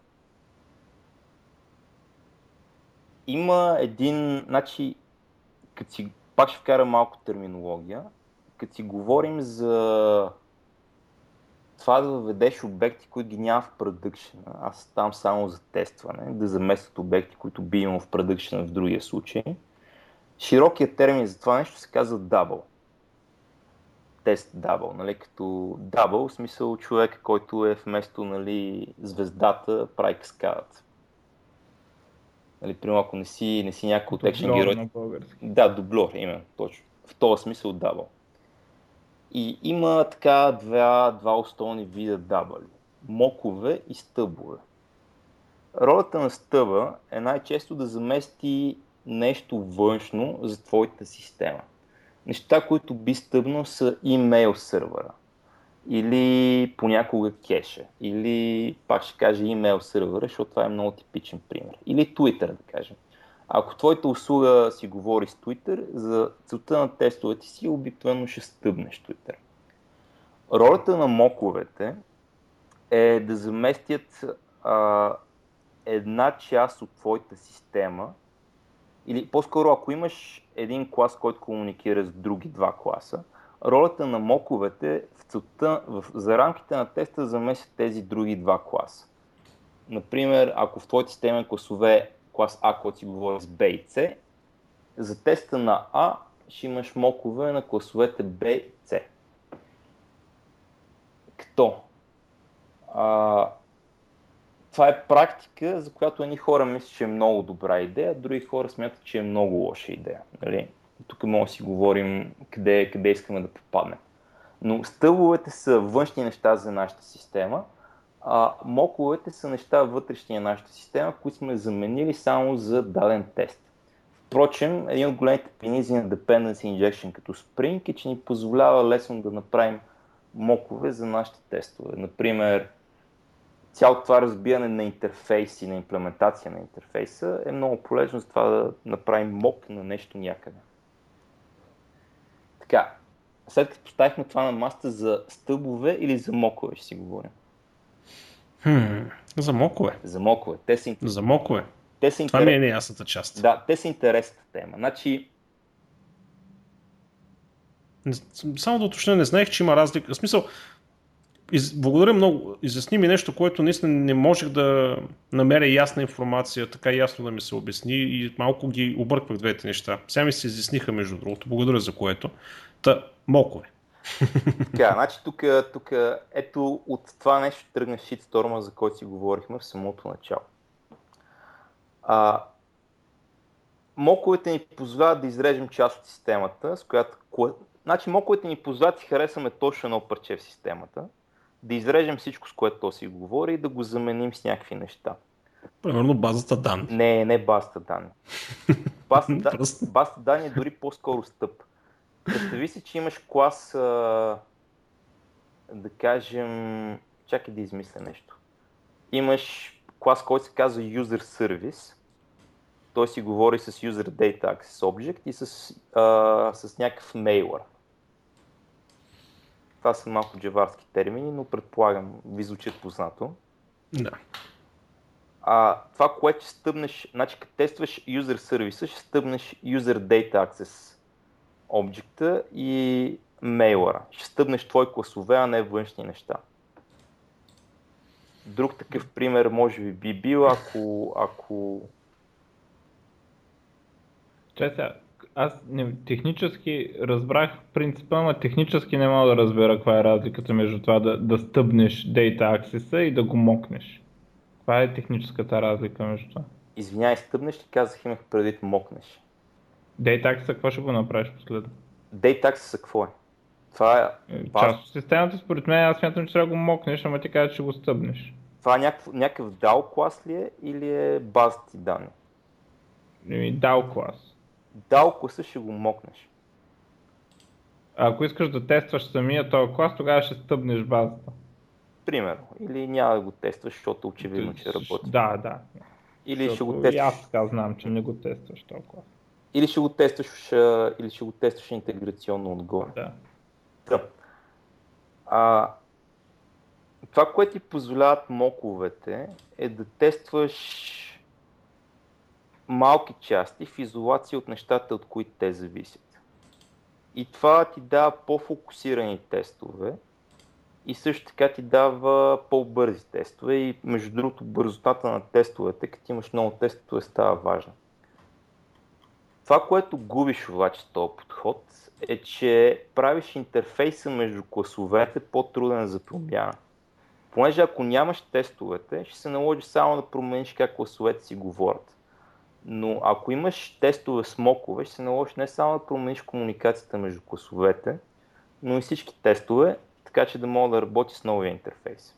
Има един, значи, като си, пак ще вкара малко терминология, като си говорим за това да въведеш обекти, които ги няма в продъкшена, аз там само за тестване, да заместят обекти, които би имал в продъкшена в другия случай – Широкият термин за това нещо се казва double. Тест double, нали, като double, в смисъл човек, който е вместо нали, звездата, прави каскадата. Нали, примерно, ако не си, не си някой от екшен герой. Да, дублор, именно, точно. В този смисъл double. И има така два, два основни вида дабли. Мокове и стъбове. Ролята на стъба е най-често да замести нещо външно за твоята система. Неща, които би стъбнал са имейл сървъра или понякога кеша, или пак ще кажа имейл сървъра, защото това е много типичен пример. Или Twitter, да кажем. Ако твоята услуга си говори с Twitter, за целта на тестовете си обикновено ще стъбнеш Twitter. Ролята на моковете е да заместят а, една част от твоята система или по-скоро ако имаш един клас, който комуникира с други два класа, ролята на моковете в целта, в, за рамките на теста замесят тези други два класа. Например, ако в твоята система е класове клас А, който си говори с Б и С, за теста на А ще имаш мокове на класовете Б и С. Като а, това е практика, за която едни хора мислят, че е много добра идея, други хора смятат, че е много лоша идея. Нали? Тук може да си говорим къде, къде искаме да попаднем. Но стълбовете са външни неща за нашата система, а моковете са неща вътрешни на нашата система, които сме заменили само за даден тест. Впрочем, един от големите пенизи на Dependency Injection като Spring е, че ни позволява лесно да направим мокове за нашите тестове. Например, цялото това разбиране на интерфейс и на имплементация на интерфейса е много полезно за това да направим мок на нещо някъде. Така, след като поставихме това на маста за стълбове или за мокове, ще си говорим. Хм, за мокове. За мокове. Те са, за мокове. Те са интерес... Това ми е неясната част. Да, те са интересната тема. Значи, само да уточня, не знаех, че има разлика. В смисъл, из, благодаря много. Изясни ми нещо, което наистина не можех да намеря ясна информация, така ясно да ми се обясни и малко ги обърквах двете неща. Сега ми се изясниха между другото. Благодаря за което. Та, мокове. Така, значи тук, тук ето от това нещо тръгна шитсторма, за който си говорихме в самото начало. А, моковете ни позволяват да изрежем част от системата, с която... Значи моковете ни позволяват да си харесаме точно едно парче в системата, да изрежем всичко, с което то си говори и да го заменим с някакви неща. Примерно базата данни. Не, не базата данни. Базата, базата данни е дори по-скоро стъп. Представи си, че имаш клас, а, да кажем, чакай да измисля нещо. Имаш клас, който се казва User Service. Той си говори с User Data Access Object и с, а, с някакъв мейлър. Това са малко джаварски термини, но предполагам, ви звучат познато. Да. А, това, което ще стъпнеш, значи като тестваш user сервиса, ще стъпнеш user data access обекта и мейлъра. Ще стъпнеш твои класове, а не външни неща. Друг такъв пример може би би бил, ако... ако... Чай сега, аз не, технически разбрах принципа, но технически не мога да разбера каква е разликата между това да, да стъбнеш Data Access и да го мокнеш. Каква е техническата разлика между това? Извинявай, стъпнеш, ти казах, имах предвид мокнеш. Date какво ще го направиш последно? Date са какво е? Това е... е част от системата, според мен, аз смятам, че трябва да го мокнеш, ама ти кажа, че го стъбнеш. Това е някакъв, някакъв DAO клас ли е или е база ти данни? Еми, DAO клас. DAO класа ще го мокнеш. А ако искаш да тестваш самия този клас, тогава ще стъбнеш базата. Примерно. Или няма да го тестваш, защото очевидно, че работи. Да, да. Или ще го тестваш. аз така знам, че не го тестваш този клас. Или ще го тестваш, или ще го тестваш интеграционно отгоре. Да. да. А, това, което ти позволяват моковете, е да тестваш малки части в изолация от нещата, от които те зависят. И това ти дава по-фокусирани тестове и също така ти дава по-бързи тестове и между другото бързотата на тестовете, като имаш много тестове, става важна. Това, което губиш обаче този подход, е, че правиш интерфейса между класовете по-труден за промяна. Понеже ако нямаш тестовете, ще се наложи само да промениш как класовете си говорят. Но ако имаш тестове с мокове, ще се наложи не само да промениш комуникацията между класовете, но и всички тестове, така че да мога да работи с новия интерфейс.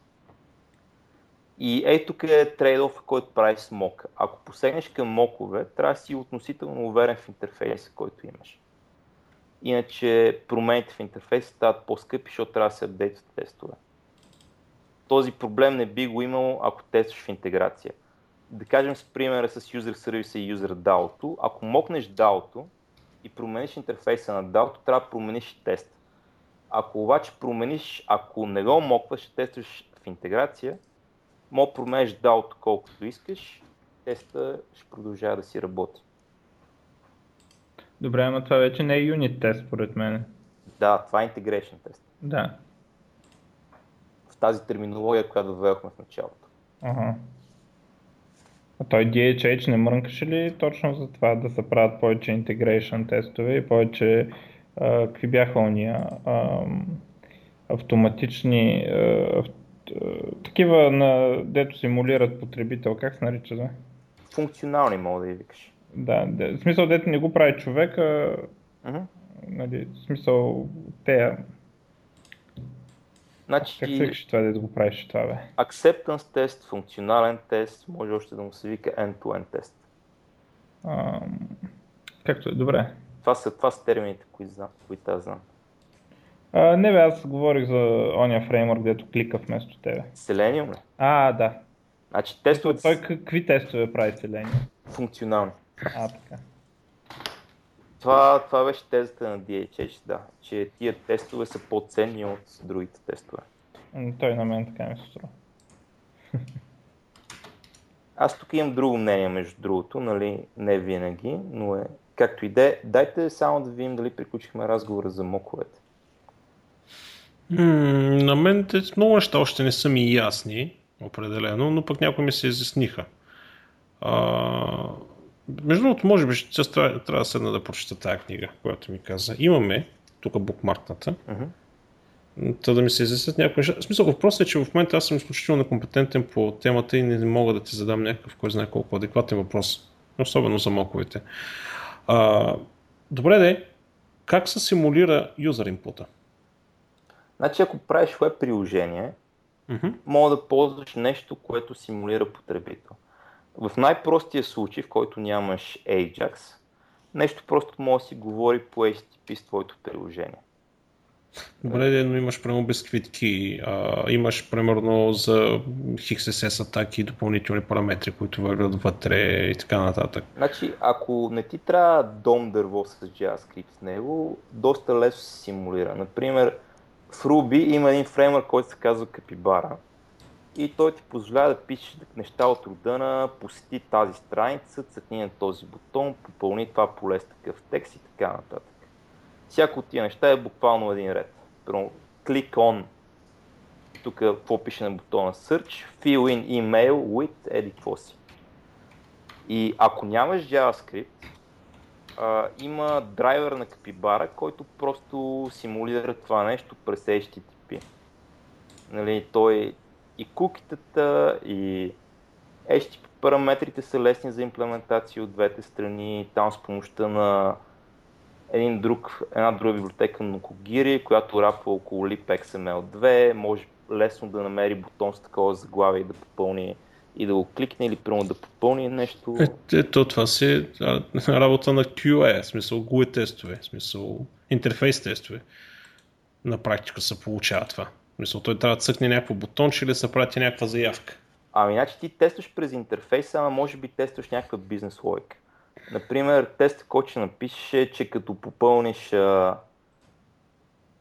И ей тук е трейд който прави с мок. Ако посегнеш към мокове, трябва да си относително уверен в интерфейса, който имаш. Иначе промените в интерфейса стават по-скъпи, защото трябва да се апдейтват тестове. Този проблем не би го имал, ако тестваш в интеграция да кажем с примера с User Service и User DAO, ако мокнеш DAO и промениш интерфейса на DAO, трябва да промениш тест. Ако обаче промениш, ако не го мокваш, тестваш в интеграция, мога да промениш DAO колкото искаш, теста ще продължава да си работи. Добре, ама това вече не е юнит тест, според мен. Да, това е integration тест. Да. В тази терминология, която въведохме в началото. Ага. А той DHH не мрънкаше ли точно за това да се правят повече integration тестове и повече а, какви бяха уния а, автоматични а, такива на дето симулират потребител, как се нарича да? Функционални мога да викаш. Да, да, в смисъл дето не го прави човек, а, uh-huh. нали, в смисъл те Значи, как се това да го правиш това, бе? Acceptance тест, функционален тест, може още да му се вика end-to-end тест. А, както е, добре. Това са, това са термините, които, знам, които аз знам. А, не бе, аз говорих за ония фреймворк, където клика вместо тебе. Selenium ли? А, да. Значи тестове... Той какви тестове прави Selenium? Функционални. А, така. Това, това беше тезата на DHH, да, че тия тестове са по-ценни от другите тестове. Той на мен така ми се струва. Аз тук имам друго мнение, между другото, нали, не винаги, но е както и де. Дайте само да видим дали приключихме разговора за моковете. М- на мен много неща още не са ми ясни, определено, но пък някои ми се изясниха. А, между другото, може би ще трябва, трябва да седна да прочета тази книга, която ми каза. Имаме тук букмаркната. Uh-huh. Та да ми се изяснят някои неща. В смисъл, въпросът е, че в момента аз съм изключително некомпетентен по темата и не мога да ти задам някакъв, кой знае колко адекватен въпрос. Особено за моковете. А, добре де, как се симулира юзер инпута? Значи, ако правиш веб приложение, uh-huh. мога да ползваш нещо, което симулира потребител. В най-простия случай, в който нямаш Ajax, нещо просто може да си говори по HTTP с твоето приложение. Добре, но имаш прямо безквитки, а, имаш примерно за XSS атаки допълнителни параметри, които вървят вътре и така нататък. Значи, ако не ти трябва дом дърво с JavaScript с него, доста лесно се симулира. Например, в Ruby има един фреймър, който се казва Capybara и той ти позволява да пишеш неща от рода на посети тази страница, цъкни на този бутон, попълни това поле с такъв текст и така нататък. Всяко от тия неща е буквално един ред. Първо, click on, тук какво пише на бутона Search, fill in email with, еди си. И ако нямаш JavaScript, а, има драйвер на Capybara, който просто симулира това нещо през HTTP. Нали, той и кукитата, и HTTP параметрите са лесни за имплементация от двете страни, там с помощта на един друг, една друга библиотека на Nokogiri, която рапва около libxml2, може лесно да намери бутон с такова заглавие и да попълни и да го кликне или прямо да попълни нещо. Ето това си работа на QA, в смисъл GUI тестове, в смисъл интерфейс тестове. На практика се получава това. В смисъл той трябва да цъкне някакво бутонче или да се прати някаква заявка. Ами, значи ти тестваш през интерфейса, ама може би тестваш някаква бизнес логика. Например, тест, който ще напишеш е, че като попълниш а,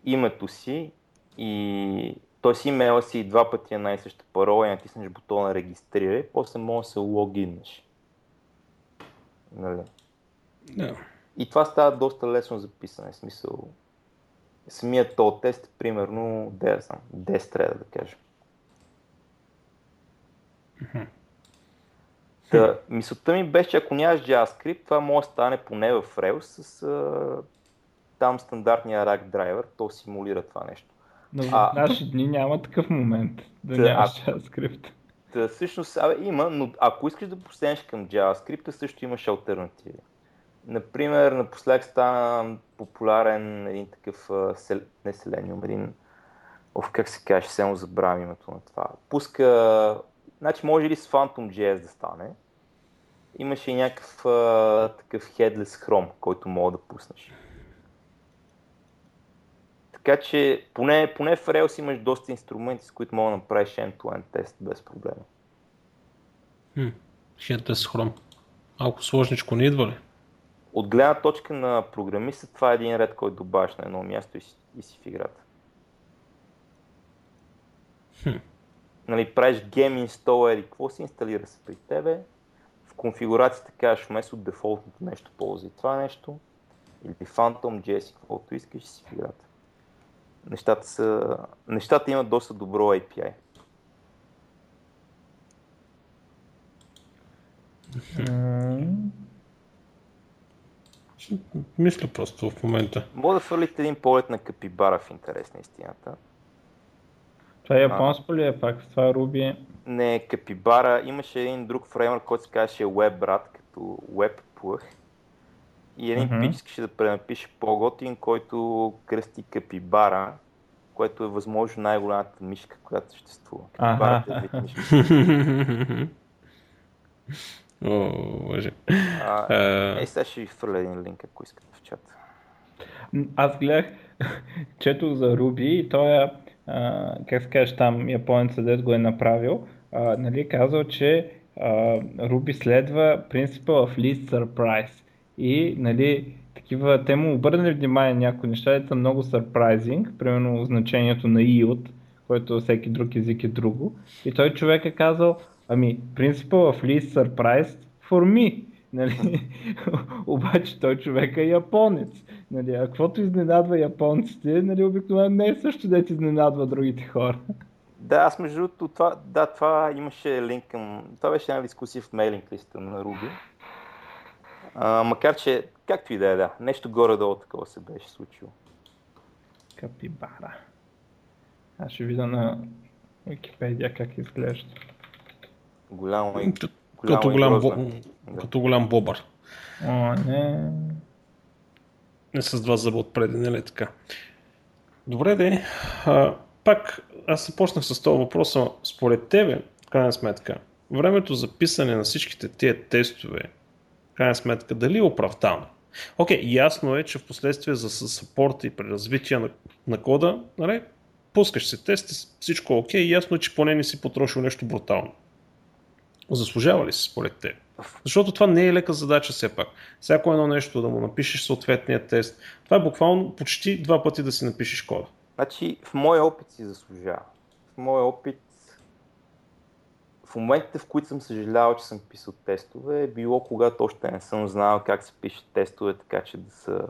името си и т.е. имейла си два пъти е най-съща парола и натиснеш бутона регистрирай, после може да се логиннеш. Нали? Yeah. И това става доста лесно за писане. В смисъл, самият то тест, примерно, 10, съм, 10 трябва да кажем. Mm-hmm. Та, мисълта ми беше, че ако нямаш JavaScript, това може да стане поне в Rails с а, там стандартния Rack драйвер, то симулира това нещо. Но в а, наши дни няма такъв момент да тъ, нямаш а, JavaScript. Та, всъщност абе, има, но ако искаш да посенеш към JavaScript, също имаш альтернативи. Например, напоследък стана популярен един такъв, не Selenium, един, of, как се каже, само забравям името на това. Пуска, значи може ли с PhantomJS да стане? Имаше и някакъв такъв headless Chrome, който мога да пуснеш. Така че поне, поне в Rails имаш доста инструменти, с които мога да направиш end-to-end тест без проблема. Headless Chrome. Малко сложничко не идва ли? От гледна точка на програмиста, това е един ред, който добавяш на едно място и си, и си в играта. Хм. Нали, правиш game installer и какво си инсталира се при тебе. В конфигурацията кажеш вместо дефолтното нещо ползвай това нещо. Или Phantom, JS, каквото искаш си в играта. Нещата, са, нещата имат доста добро API. Мисля просто в момента. Мога да фърлите един поглед на капибара в интерес на истината. Това е японско ли е пак? Това е Ruby. Не, капибара. Имаше един друг фреймър, който се казваше WebRat, като WebPlug. И един mm-hmm. пич искаше да пренапише по-готин, който кръсти капибара, което е възможно най-голямата мишка, която съществува. Капибарата е вид мишка. О, боже. Е, сега ще ви фърля един линк, ако искате в чата. Аз гледах, четох за Ruby и той е, как се каже там, японецът, дед го е направил, а, нали, казал, че Ruby следва принципа в least surprise. И, нали, такива, те му обърнали внимание някои неща, са много surprising, примерно значението на yield, което всеки друг език е друго. И той човек е казал, ами, принципа в least surprise for me. Нали? Обаче той човек е японец. Нали? А каквото изненадва японците, нали, обикновено не е също да изненадва другите хора. Да, аз между другото, това, да, това имаше линк към... Това беше една дискусия в мейлинг листа на Ruby. А, макар, че, както и да е, да, нещо горе-долу такова се беше случило. Капибара. Аз ще видя на Википедия как изглежда. Голямо и, Като- голямо като голям, бо... Да. като голям бобър. О, не. Не с два зъба отпред, нали така. Добре, де. А, пак аз започнах с този въпрос. Според тебе, в крайна сметка, времето за писане на всичките тия тестове, крайна сметка, дали е оправдано? Окей, ясно е, че в последствие за съпорта и при развитие на, на кода, нали, пускаш се тест, всичко е окей, ясно е, че поне не си потрошил нещо брутално. Заслужава ли се според теб? Защото това не е лека задача все пак. Всяко едно нещо да му напишеш съответния тест. Това е буквално почти два пъти да си напишеш кода. Значи, в моя опит си заслужава. В моя опит, в моментите, в които съм съжалявал, че съм писал тестове, е било когато още не съм знал как се пише тестове, така че да са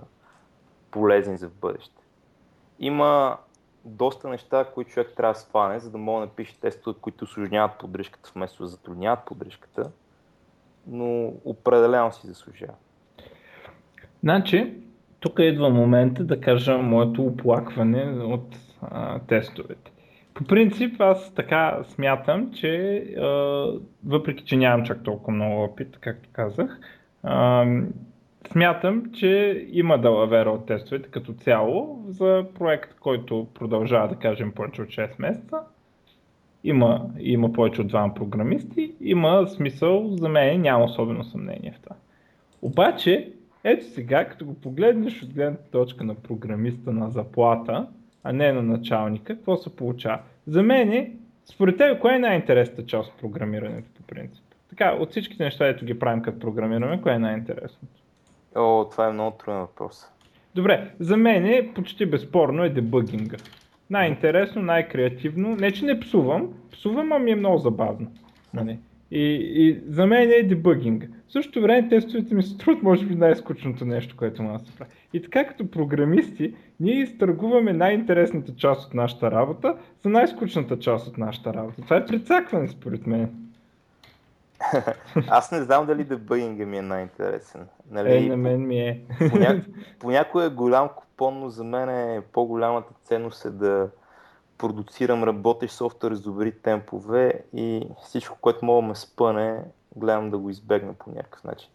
полезни за в бъдеще. Има доста неща, които човек трябва да сване, за да мога да напише тестове, които осложняват поддръжката вместо да затрудняват поддръжката, но определено си заслужава. Значи, тук идва момента да кажа моето оплакване от а, тестовете. По принцип аз така смятам, че въпреки, че нямам чак толкова много опит, както казах, смятам, че има далавера от тестовете като цяло за проект, който продължава да кажем повече от 6 месеца. Има, има повече от двама програмисти, има смисъл, за мен няма особено съмнение в това. Обаче, ето сега, като го погледнеш от гледната точка на програмиста на заплата, а не на началника, какво се получава? За мен, според теб, кое е най-интересната част от програмирането по принцип? Така, от всичките неща, ето ги правим като програмираме, кое е най-интересното? О, това е много труден въпрос. Добре, за мен е почти безспорно е дебъгинга. Най-интересно, най-креативно. Не, че не псувам, псувам, а ми е много забавно. Нали? И, и за мен е дебъгинг. В същото време тестовете ми се струват, може би, най-скучното нещо, което може да се прави. И така като програмисти, ние изтъргуваме най-интересната част от нашата работа за най-скучната част от нашата работа. Това е прецакване, според мен. Аз не знам дали дебъгинга ми е най-интересен. Нали, е, на мен ми е. Поня... Понякога е голям купон, но за мен е по-голямата ценност е да продуцирам работещ софтуер с добри темпове и всичко, което мога да ме спъне, гледам да го избегна по някакъв начин.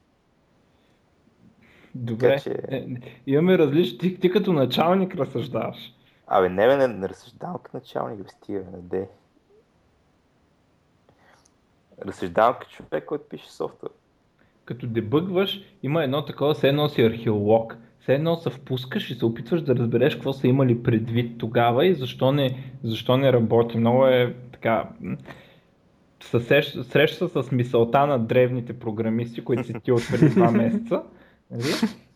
Добре, така, че... е, имаме различни, ти, ти като началник разсъждаваш. Абе, не, бе, не, не разсъждавам като началник, бе, стига, не де. Разсъждавам като човек, който пише софтуер. Като дебъгваш, има едно такова, все едно си археолог. Все едно се впускаш и се опитваш да разбереш какво са имали предвид тогава и защо не, защо не работи. Много е така среща с мисълта на древните програмисти, които си ти от преди два месеца. Нали?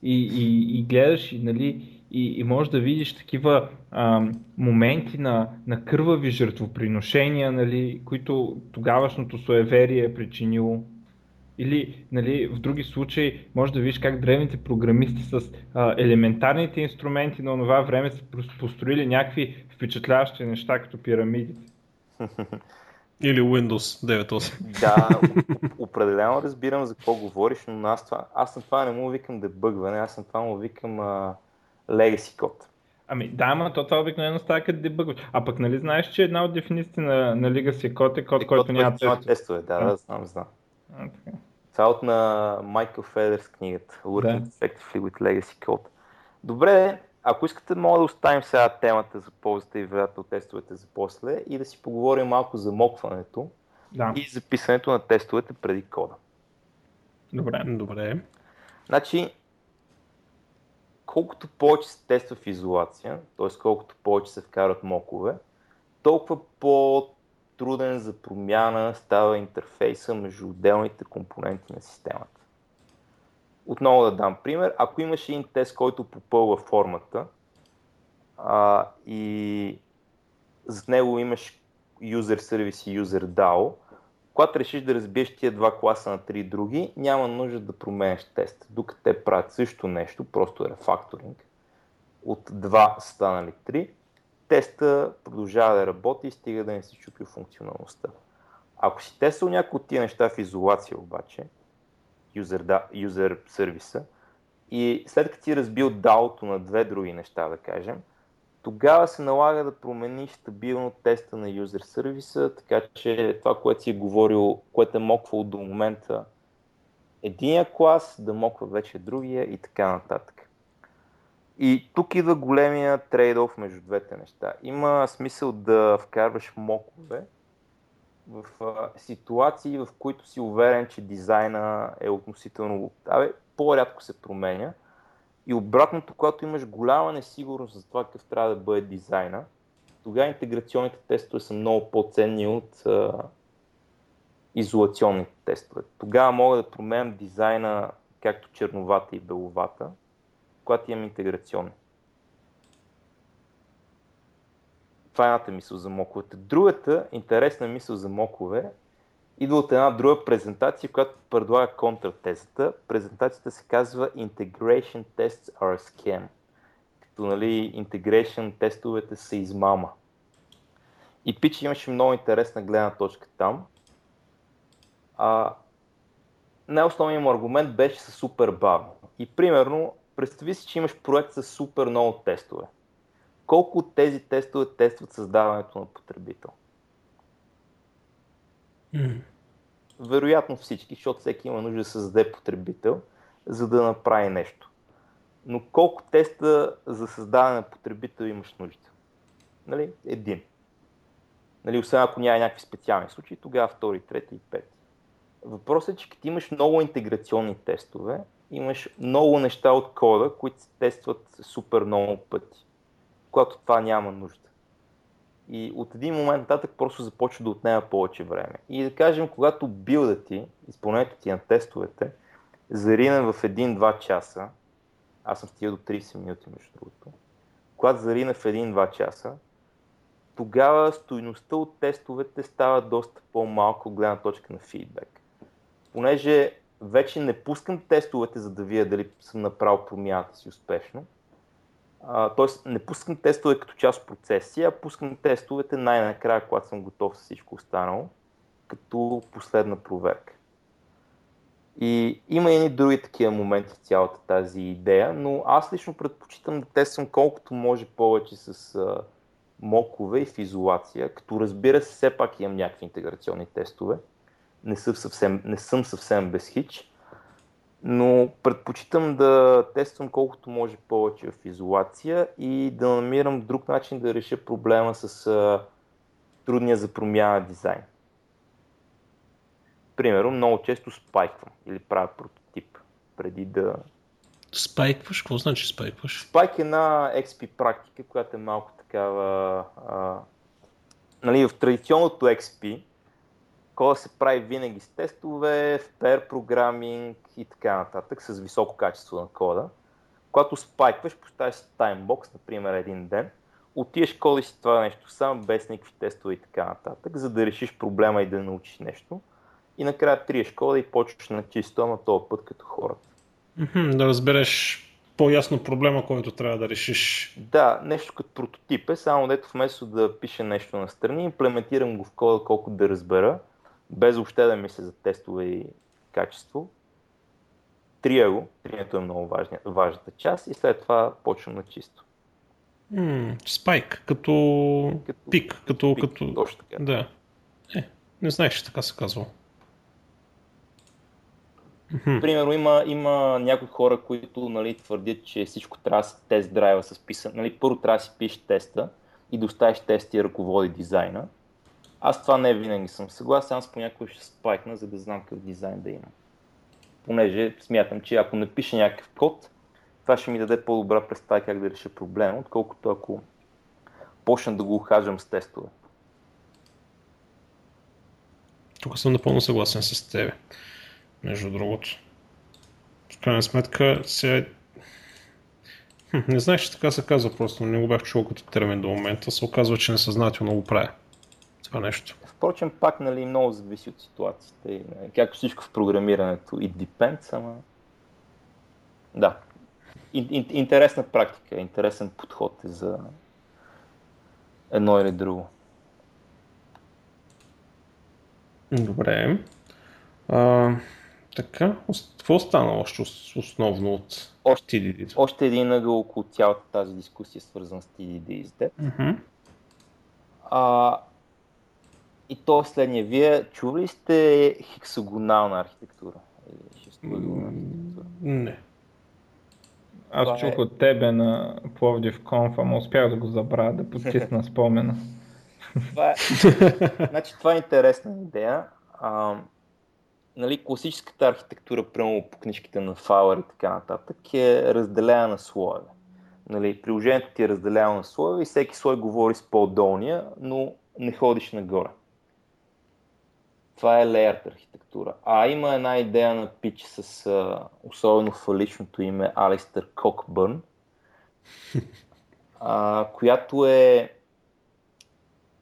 И, и, и гледаш и, нали, и, и можеш да видиш такива а, моменти на, на кървави жертвоприношения, нали, които тогавашното суеверие е причинило. Или нали, в други случаи може да видиш как древните програмисти с а, елементарните инструменти на това време са построили някакви впечатляващи неща, като пирамидите. Или Windows 9.8. Да, определено разбирам за какво говориш, но аз, това, аз на това не му викам дебъгване, аз на това му викам а, legacy код. Ами да, ама то това обикновено става като дебъгваш. А пък нали знаеш, че една от дефинициите на, на legacy код е код, е, който няма тестове. тестове. Да, да, знам, знам. А, така. Това е от на Майкъл Федерс книгата Working да. Effectively with Legacy Code. Добре, ако искате, мога да оставим сега темата за ползата и вредата от тестовете за после и да си поговорим малко за мокването да. и записането на тестовете преди кода. Добре, добре. Значи, колкото повече се тества в изолация, т.е. колкото повече се вкарат мокове, толкова по-труден за промяна става интерфейса между отделните компоненти на системата. Отново да дам пример. Ако имаш един тест, който попълва формата а, и за него имаш user service и user DAO, когато решиш да разбиеш тия два класа на три други, няма нужда да променеш тест. Докато те правят също нещо, просто рефакторинг. От два станали три, теста продължава да работи и стига да не си чупи функционалността. Ако си тествал някои от тия неща в изолация обаче, юзер, да, юзер сервиса. И след като ти разбил DAO-то на две други неща, да кажем, тогава се налага да промениш стабилно теста на юзер сервиса, така че това, което си е говорил, което е моквал до момента единия клас, да моква вече другия и така нататък. И тук идва големия трейд-оф между двете неща. Има смисъл да вкарваш мокове, в а, ситуации, в които си уверен, че дизайна е относително... Абе, по-рядко се променя. И обратното, когато имаш голяма несигурност за това какъв трябва да бъде дизайна, тогава интеграционните тестове са много по-ценни от а, изолационните тестове. Тогава мога да променям дизайна както черновата и беловата, когато имам интеграционни. Това е едната мисъл за моковете. Другата интересна мисъл за мокове идва от една друга презентация, която предлага контратезата. Презентацията се казва Integration Tests are Scam. Като нали, integration тестовете са измама. И Пич имаше много интересна гледна точка там. А, най-основният му аргумент беше са супер бавно. И примерно, представи си, че имаш проект с супер много тестове колко от тези тестове тестват създаването на потребител? М. Вероятно всички, защото всеки има нужда да създаде потребител, за да направи нещо. Но колко теста за създаване на потребител имаш нужда? Нали? Един. Нали, освен ако няма някакви специални случаи, тогава втори, трети и пети. Въпросът е, че като имаш много интеграционни тестове, имаш много неща от кода, които се тестват супер много пъти, когато това няма нужда. И от един момент нататък просто започва да отнема повече време. И да кажем, когато билда ти, изпълнението ти на тестовете, зарине в 1-2 часа, аз съм стигал до 30 минути между другото, когато зарине в 1-2 часа, тогава стойността от тестовете става доста по-малко от гледна точка на фидбек. Понеже вече не пускам тестовете, за да видя дали съм направил промяната си успешно. Тоест не пускам тестове като част от процеси, а пускам тестовете най-накрая, когато съм готов с всичко останало, като последна проверка. И има и други такива моменти в цялата тази идея, но аз лично предпочитам да тествам колкото може повече с а, мокове и в изолация, като разбира се, все пак имам някакви интеграционни тестове. Не съм съвсем, не съм съвсем без хич, но предпочитам да тествам колкото може повече в изолация и да намирам друг начин да реша проблема с а, трудния за промяна дизайн. Примерно, много често спайквам или правя прототип преди да... Спайкваш? Какво значи спайкваш? Спайк е една XP практика, която е малко такава... А, нали, в традиционното XP кода се прави винаги с тестове, в pair програминг и така нататък, с високо качество на кода. Когато спайкваш, поставяш таймбокс, например един ден, отиеш коди си това нещо сам, без никакви тестове и така нататък, за да решиш проблема и да научиш нещо. И накрая триеш кода и почваш на чисто, на този път като хората. Да разбереш по-ясно проблема, който трябва да решиш. Да, нещо като прототип е, само дето вместо да пише нещо на страни, имплементирам го в кода колко да разбера, без въобще да мисля за тестове и качество. Трия го, трието е много важна, важната част и след това почвам на чисто. М, Спайк, като, Като пик, като, пик, като... точно така. Да. Е, не знаеш, че така се казва. Примерно има, има някои хора, които нали, твърдят, че всичко трябва да се тест драйва с писан. Нали, първо трябва да си пишеш теста и да оставиш теста и ръководи дизайна. Аз това не винаги съм съгласен, аз понякога ще спайкна, за да знам какъв дизайн да има. Понеже смятам, че ако не пиша някакъв код, това ще ми даде по-добра представа как да реша проблема, отколкото ако почна да го ухажвам с тестове. Тук съм напълно съгласен с тебе. Между другото. В крайна сметка, сега... Хм, Не знаеш, че така се казва просто, не го бях чул като термин до момента. Се оказва, че несъзнателно го правя. Това нещо. Впрочем, пак нали, много зависи от ситуацията. И, нали, както всичко в програмирането, it depends, ама... Да. Ин, ин, интересна практика, интересен подход е за едно или друго. Добре. А, така, какво остана още ос- основно от Още, TDD? още един ъгъл около цялата тази дискусия, свързан с TDD и SDEP. Мгм. А, и то следния. Вие чували ли сте хексагонална архитектура? Или шестоъгълна архитектура? Не. Аз Това чух е- от тебе на Пловдив Конф, ама успях да го забравя, да подтисна спомена. Това е, значи, това е интересна идея. А, нали, класическата архитектура, прямо по книжките на Фауър и така нататък, е разделена на слоеве. Нали, приложението ти е разделено на слоеве и всеки слой говори с по-долния, но не ходиш нагоре. Това е layered архитектура. А има една идея на пич с а, особено фаличното име Алистър Кокбърн, а, която е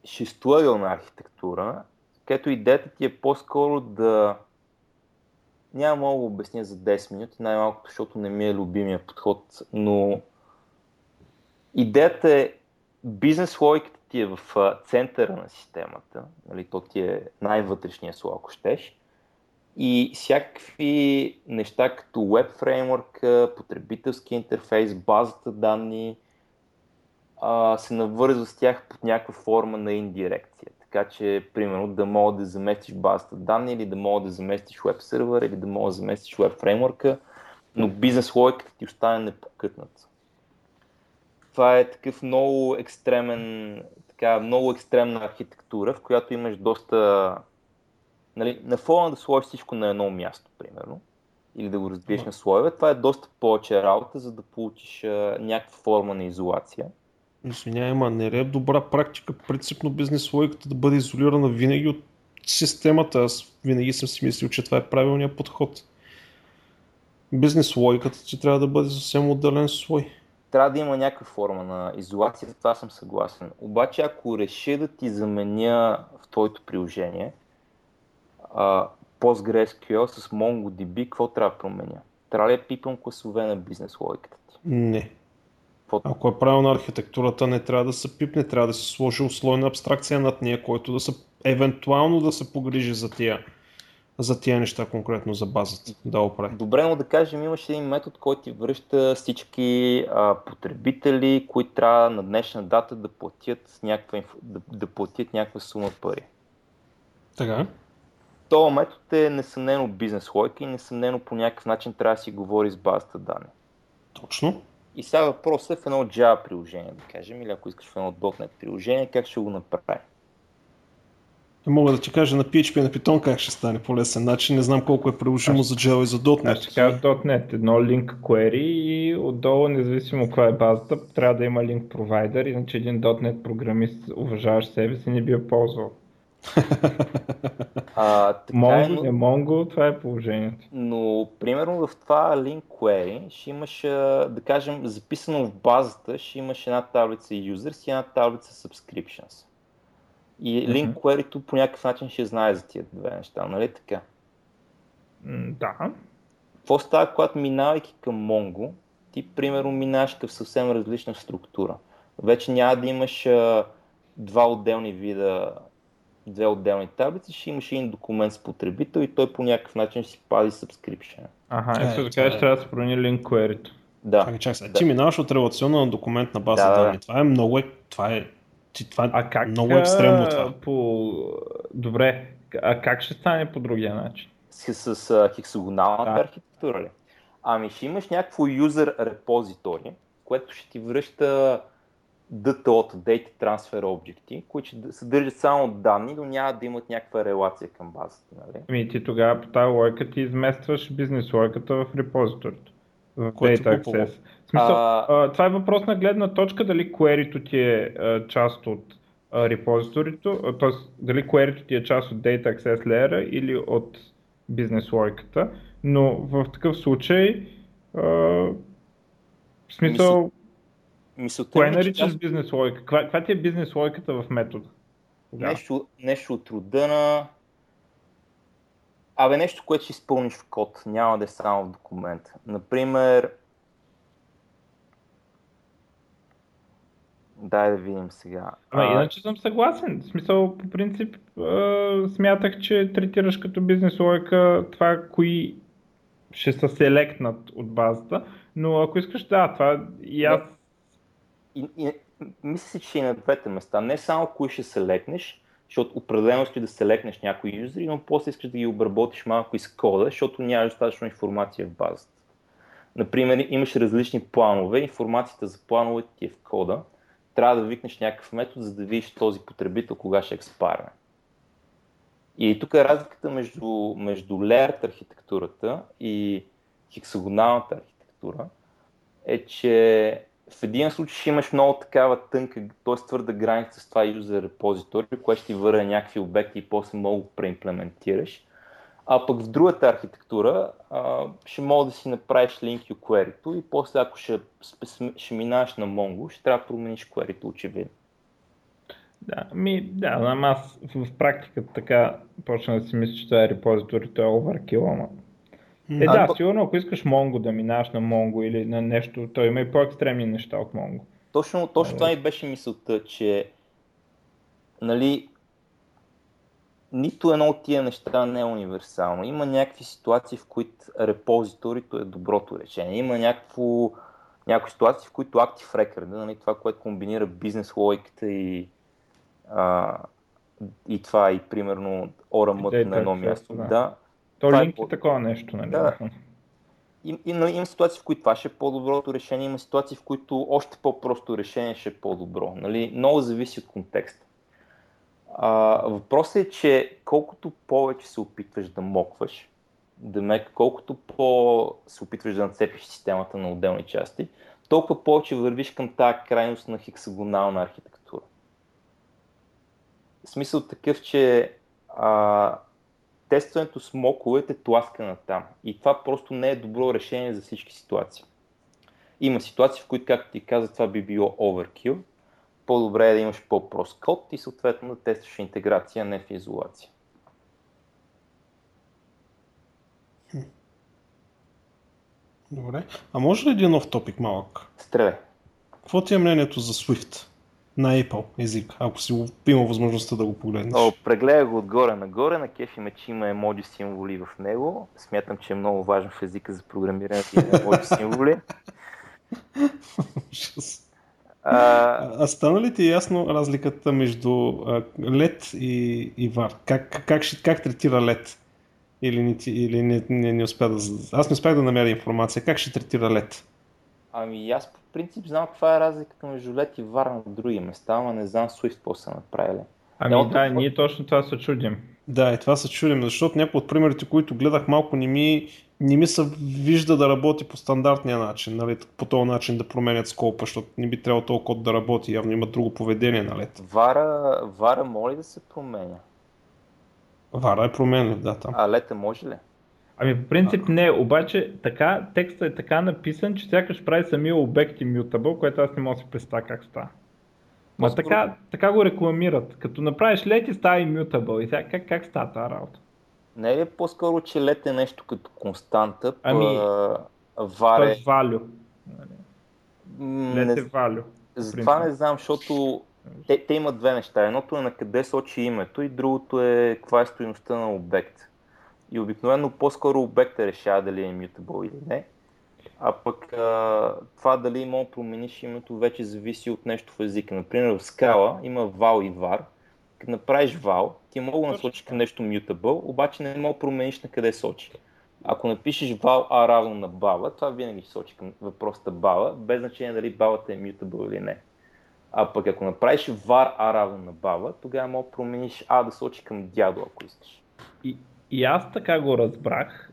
шестоъгълна архитектура, където идеята ти е по-скоро да... Няма мога да обясня за 10 минути, най-малкото, защото не ми е любимия подход, но идеята е бизнес логиката ти е в центъра на системата, нали, то ти е най-вътрешния слой, ако щеш, и всякакви неща като веб фреймворк, потребителски интерфейс, базата данни, а, се навързва с тях под някаква форма на индирекция. Така че, примерно, да мога да заместиш базата данни или да мога да заместиш веб сервер или да мога да заместиш веб фреймворка, но бизнес логиката ти остане непокътната. Това е такъв много екстремен, така, много екстремна архитектура, в която имаш доста... Нали, на фона да сложиш всичко на едно място, примерно, или да го разбиеш на слоеве, това е доста повече работа, за да получиш а, някаква форма на изолация. Извинявай, ма не е добра практика, принципно бизнес логиката да бъде изолирана винаги от системата. Аз винаги съм си мислил, че това е правилният подход. Бизнес логиката ти трябва да бъде съвсем отделен слой. Трябва да има някаква форма на изолация, това съм съгласен. Обаче ако реша да ти заменя в твоето приложение а, PostgreSQL с MongoDB, какво трябва да променя? Трябва ли да пипам класове на бизнес логиката ти? Не. Ако е правилна архитектурата, не трябва да се пипне, трябва да се сложи услойна абстракция над нея, който да се, евентуално да се погрижи за тия, за тия неща, конкретно за базата, да оправи. Добре, но да кажем, имаш един метод, който ти връща всички а, потребители, които трябва на днешна дата да платят някаква, да, да платят някаква сума пари. Така. Това метод е несъмнено бизнес лойка и несъмнено по някакъв начин трябва да си говори с базата данни. Точно. И сега въпросът е в едно Java приложение, да кажем, или ако искаш в едно .NET приложение, как ще го направи? Мога да ти кажа на PHP и на Python как ще стане по лесен начин. Не знам колко е приложимо за Java и за .NET. Ще кажа .NET, едно link query и отдолу, независимо каква е базата, трябва да има link provider, иначе един .NET програмист, уважаващ себе си, не би я ползвал. А, така Mongo, е, но, не Mongo, това е положението. но примерно в това link query ще имаш, да кажем, записано в базата, ще имаш една таблица users и една таблица subscriptions. И link query по някакъв начин ще знае за тия две неща, нали така? Да. Какво става, когато минавайки към Mongo, ти примерно минаваш към съвсем различна структура. Вече няма да имаш а, два отделни вида, две отделни таблици, ще имаш един документ с потребител и той по някакъв начин ще си пази subscription. Аха, Е, ето да кажеш, е. трябва да се промени link query Да. Чакай, чакай да. Ти минаваш от релационна на документ на база Да, да, да. данни. Това е много, е- това е, ти, това е А как много екстремно а, това. По... Добре, а как ще стане по другия начин? с, с а, хексагоналната Да. архитектура ли? Ами ще имаш някакво user repository, което ще ти връща DTO, Data Transfer Object, които ще съдържат само данни, но няма да имат някаква релация към базата. Нали? Ами ти тогава по тази лойка ти изместваш бизнес лойката в репозиторито. В Data е глупаво. Access. В смисъл, А- а... това е въпрос на гледна точка дали query ти е а, част от а, репозиторито, т.е. дали query ти е част от Data Access Layer или от бизнес лойката, но в такъв случай а, в смисъл, Мисълта кое че наричаш тя- бизнес лойка? Каква, каква ти е бизнес лойката в метода? Тогава. нещо, нещо от рода на... Абе, нещо, което ще изпълниш в код, няма да е само в документ. Например, дай да видим сега. Ама А, иначе съм съгласен. В смисъл, по принцип, а, смятах, че третираш като бизнес лойка това, кои ще се селектнат от базата, но ако искаш, да, това и аз... И, и, мисля си, че и на двете места. Не само кои ще селекнеш, защото определено искаш да селекнеш някои юзери, но после искаш да ги обработиш малко из кода, защото нямаш достатъчно информация в базата. Например, имаш различни планове, информацията за плановете ти е в кода, трябва да викнеш някакъв метод, за да видиш този потребител кога ще експарне. И тук е разликата между, между layered архитектурата и хексагоналната архитектура, е, че в един случай ще имаш много такава тънка, т.е. твърда граница с това user repository, което ще ти върне някакви обекти и после много го преимплементираш. А пък в другата архитектура а, ще мога да си направиш link и query-то и после ако ще, ще минаваш на Mongo, ще трябва да промениш query-то очевидно. Да, ми, да, ама аз в, в практиката така почна да си мисля, че това е репозитори, това е overkill, ама... Е, А, да, то- сигурно ако искаш Mongo да минаваш на Mongo или на нещо, то има и по-екстремни неща от Mongo. Точно, точно това ми беше мисълта, че нали, нито едно от тия неща не е универсално. Има някакви ситуации, в които репозиторито е доброто решение. Има някакво някои ситуации, в които Active Record, нали, това, което комбинира бизнес логиката и, а, и това и примерно ORM на едно място. Да. да То линк е, е такова нещо, нали? Да. И, и, но има ситуации, в които това ще е по-доброто решение, има ситуации, в които още по-просто решение ще е по-добро. Нали? Много зависи от контекста. А, въпросът е, че колкото повече се опитваш да мокваш, Демек, колкото по се опитваш да нацепиш системата на отделни части, толкова повече вървиш към тази крайност на хексагонална архитектура. В смисъл такъв, че а, тестването с моковете тласка на там. И това просто не е добро решение за всички ситуации. Има ситуации, в които, както ти каза, това би било overkill. По-добре е да имаш по-прост код и съответно да тестваш интеграция, не в изолация. Добре. А може ли един нов топик малък? Стреляй. Какво ти е мнението за Swift на Apple език, ако си има възможността да го погледнеш? О, прегледа го отгоре нагоре, на кеф има, че има емоджи символи в него. Смятам, че е много важен в езика за програмиране на емоджи символи. А, а стана ли ти е ясно разликата между LED и, и VAR? Как, как, как, как третира LED? Или, не, или не, не, не успя да... Аз не успях да намеря информация. Как ще третира LED? Ами аз по принцип знам каква е разликата между LED и VAR на други места, ама не знам Swift какво са направили. Ами Едното... да, ние точно това се чудим. Да, и това се чудим, защото някои от примерите, които гледах малко не ми, не ми се вижда да работи по стандартния начин, нали, по този начин да променят скопа, защото не би трябвало толкова код да работи, явно има друго поведение на LED. Вара, вара моли да се променя. Вара е променлив, да, там. А лета може ли? Ами по принцип не, обаче така, текстът е така написан, че сякаш прави самия обект immutable, което аз не мога да си представя как става. Ма така, така го рекламират. Като направиш лет и става immutable. И сега как, как става тази работа? Не е ли по-скоро, че лет е нещо като константа? Ами, варе... е value. Лет е value. Затова не знам, защото те, те имат две неща. Едното е на къде сочи името и другото е каква е стоеността на обект. И обикновено по-скоро обекта решава дали е mutable или не. А пък а, това дали може да промениш името вече зависи от нещо в езика. Например в скала има val и var. Като направиш val, ти мога да насочиш към нещо mutable, обаче не мога да промениш на къде сочи. Ако напишеш val a равно на бала, това винаги ще сочи към въпросата бала, без значение дали балата е mutable или не. А пък ако направиш var а равно на баба, тогава мога да промениш а да сочи към дядо, ако искаш. И, и аз така го разбрах,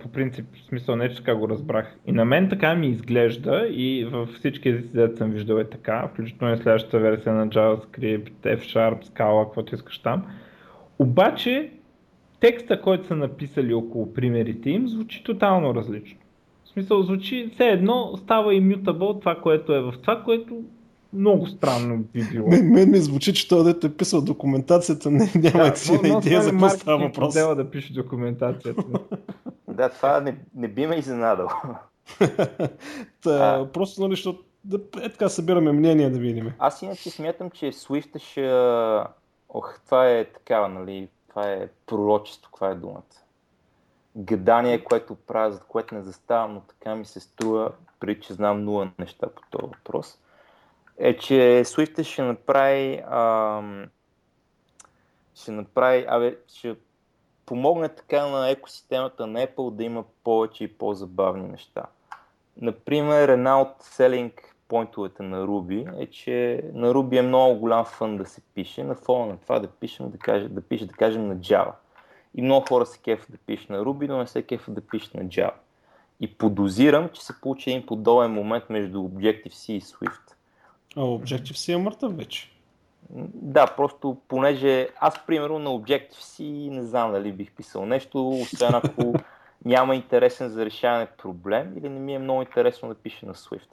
по принцип, в смисъл не, че така го разбрах. И на мен така ми изглежда и във всички езици, дето съм виждал е така, включително и следващата версия на JavaScript, F-Sharp, Scala, каквото искаш там. Обаче, текста, който са написали около примерите им, звучи тотално различно. В смисъл, звучи все едно, става immutable това, което е в това, което много странно би било. Мен, мен ми звучи, че той дето е писал документацията, не, няма да, си на идея за какво става въпрос. Да, да пише документацията. да, това не, не би ме изненадал. Та, а... Просто, нали, защото да, е така събираме мнение да видим. Аз иначе смятам, че Swift ще... Ох, това е такава, нали, това е пророчество, каква е думата. Гадание, което правя, за което не заставам, но така ми се струва, преди че знам нула неща по този въпрос е, че Swift ще направи, ам, ще направи, абе, ще помогне така на екосистемата на Apple да има повече и по-забавни неща. Например, една от селинг поинтовете на Ruby е, че на Ruby е много голям фън да се пише, на фона на това да пишем, да, каже, да пише, да кажем на Java. И много хора се кефят да пишат на Ruby, но не се кефят да пишат на Java. И подозирам, че се получи един подобен момент между Objective-C и Swift. А Objective-C е мъртъв вече. Да, просто понеже аз примерно на Objective-C не знам дали бих писал нещо, освен ако няма интересен за решаване проблем или не ми е много интересно да пише на Swift.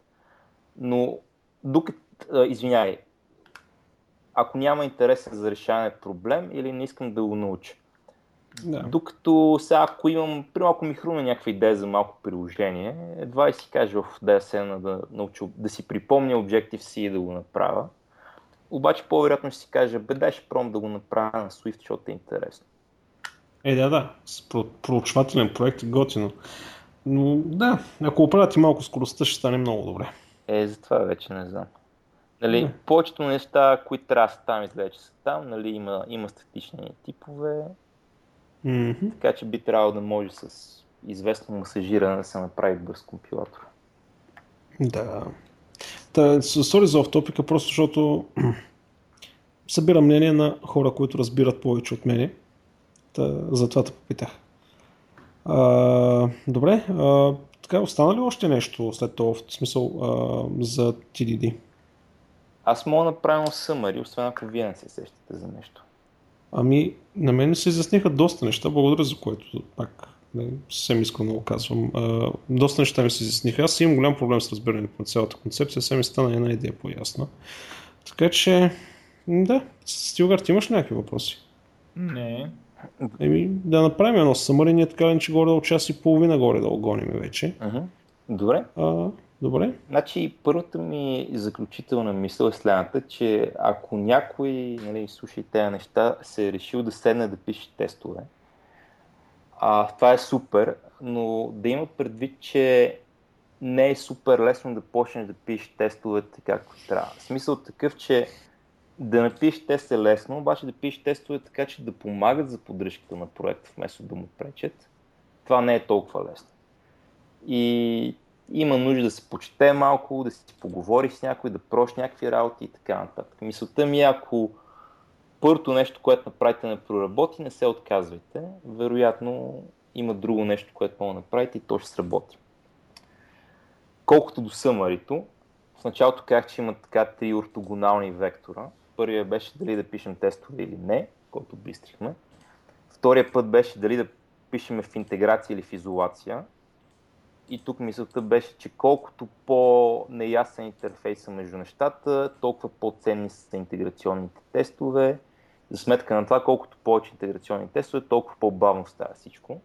Но докато, извиняй, ако няма интересен за решаване проблем или не искам да го науча. Да. Докато сега, ако имам, примерно ако ми хруна някаква идея за малко приложение, едва и си кажа в седна да, науча, да си припомня Objective-C и да го направя. Обаче по-вероятно ще си кажа, бе дай ще пробвам да го направя на Swift, защото е интересно. Е, да, да, с проучвателен проект е готино. Но да, ако оправяте малко скоростта, ще стане много добре. Е, за това вече не знам. Нали, Не. повечето неща, които трябва да там, изглежда, че са там. Нали, има, има статични типове, Мгм. така че би трябвало да може с известно масажиране да се направи бърз компилатор. Да. Та, с- sorry за офтопика, просто защото събирам мнение на хора, които разбират повече от мене. Та, затова те попитах. А, добре, а, така, остана ли още нещо след това, в смисъл а, за TDD? Аз мога да направя summary, освен ако вие не се сещате за нещо. Ами, на мен се изясниха доста неща, благодаря за което пак не, съвсем искрено го казвам. А, доста неща ми се изясниха. Аз имам голям проблем с разбирането на цялата концепция, сега ми стана една идея по-ясна. Така че, да, Стилгар, ти имаш някакви въпроси? Не. Еми, да направим едно съмъри, ние така ли, че горе от час и половина горе да гоним вече. Мгм. Добре. А, добре. Значи, първата ми заключителна мисъл е следната, че ако някой, нали, слушай тези неща, се е решил да седне да пише тестове, а, това е супер, но да има предвид, че не е супер лесно да почнеш да пишеш тестовете както трябва. В смисъл такъв, че да напишеш тест е лесно, обаче да пишеш тестове така, че да помагат за поддръжката на проекта, вместо да му пречат, това не е толкова лесно. И има нужда да се почете малко, да си поговори с някой, да прош някакви работи и така нататък. Мисълта ми е, ако първото нещо, което направите не проработи, не се отказвайте. Вероятно има друго нещо, което мога да направите и то ще сработи. Колкото до съмарито, в началото казах, че има така три ортогонални вектора. Първият беше дали да пишем тестове или не, който бистрихме. Втория път беше дали да пишеме в интеграция или в изолация. И тук мисълта беше, че колкото по-неясен интерфейса между нещата, толкова по-ценни са интеграционните тестове. За сметка на това, колкото повече интеграционни тестове, толкова по-бавно става всичко.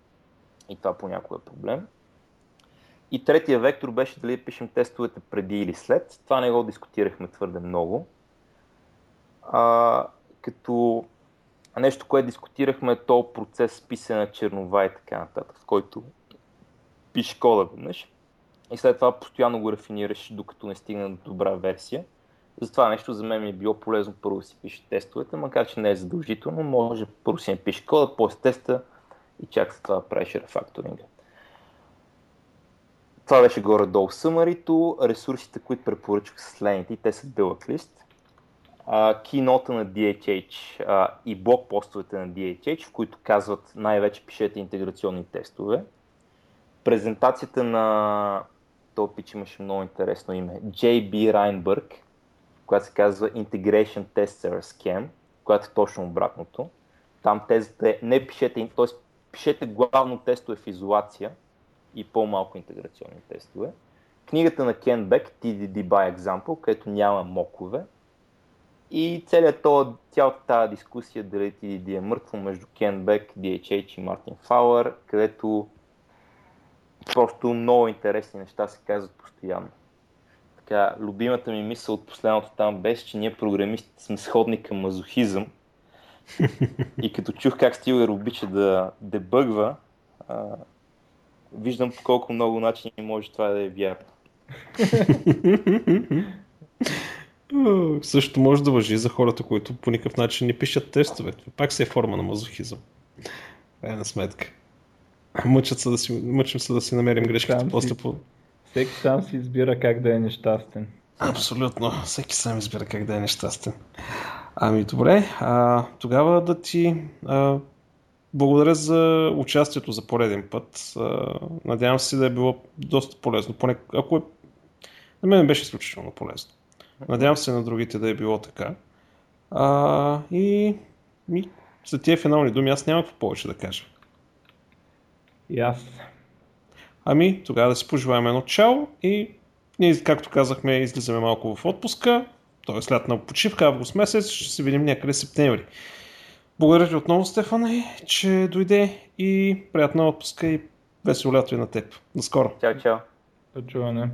И това понякога е проблем. И третия вектор беше дали да пишем тестовете преди или след. Това не го дискутирахме твърде много. А, като нещо, което дискутирахме е то процес писане на чернова и така нататък, в който пишеш кода веднъж и след това постоянно го рафинираш, докато не стигне до добра версия. Затова нещо за мен ми е било полезно първо да си пише тестовете, макар че не е задължително, може първо си напише кода, после теста и чак след това да правиш рефакторинга. Това беше горе-долу съмарито. Ресурсите, които препоръчах са следните, те са дълъг лист. Кинота на DHH а, и блокпостовете на DHH, в които казват най-вече пишете интеграционни тестове. Презентацията на този пич имаше много интересно име. JB Райнбърг, която се казва Integration Tester Scam, която е точно обратното. Там тезата е не пишете, т.е. пишете главно тестове в изолация и по-малко интеграционни тестове. Книгата на Кен Бек, TDD by Example, където няма мокове. И целият това, цялата тази дискусия дали TDD е мъртво между Кен Бек, DHH и Мартин Фауър, където просто много интересни неща се казват постоянно. Така, любимата ми мисъл от последното там беше, че ние програмистите сме сходни към мазохизъм. И като чух как Стилер обича да дебъгва, а, виждам по колко много начини може това да е вярно. Също може да въжи за хората, които по никакъв начин не пишат тестове. Пак се е форма на мазохизъм. Крайна сметка. Мъчат се да си, мъчим се да си намерим грешките Сам си. после по... Всеки сам си избира как да е нещастен. Абсолютно. Всеки сам избира как да е нещастен. Ами добре, а, тогава да ти а, благодаря за участието за пореден път. А, надявам се да е било доста полезно. Поне, ако е... На мен беше изключително полезно. Надявам се на другите да е било така. А, и, и за тия финални думи аз няма какво повече да кажа. И аз. Ами, тогава да си пожелаем едно чао и ние, както казахме, излизаме малко в отпуска, т.е. лятна почивка, август месец, ще се видим някъде септември. Благодаря ти отново, Стефане, че дойде и приятна отпуска и весело лято и на теб. До скоро! Чао, чао! До чуване.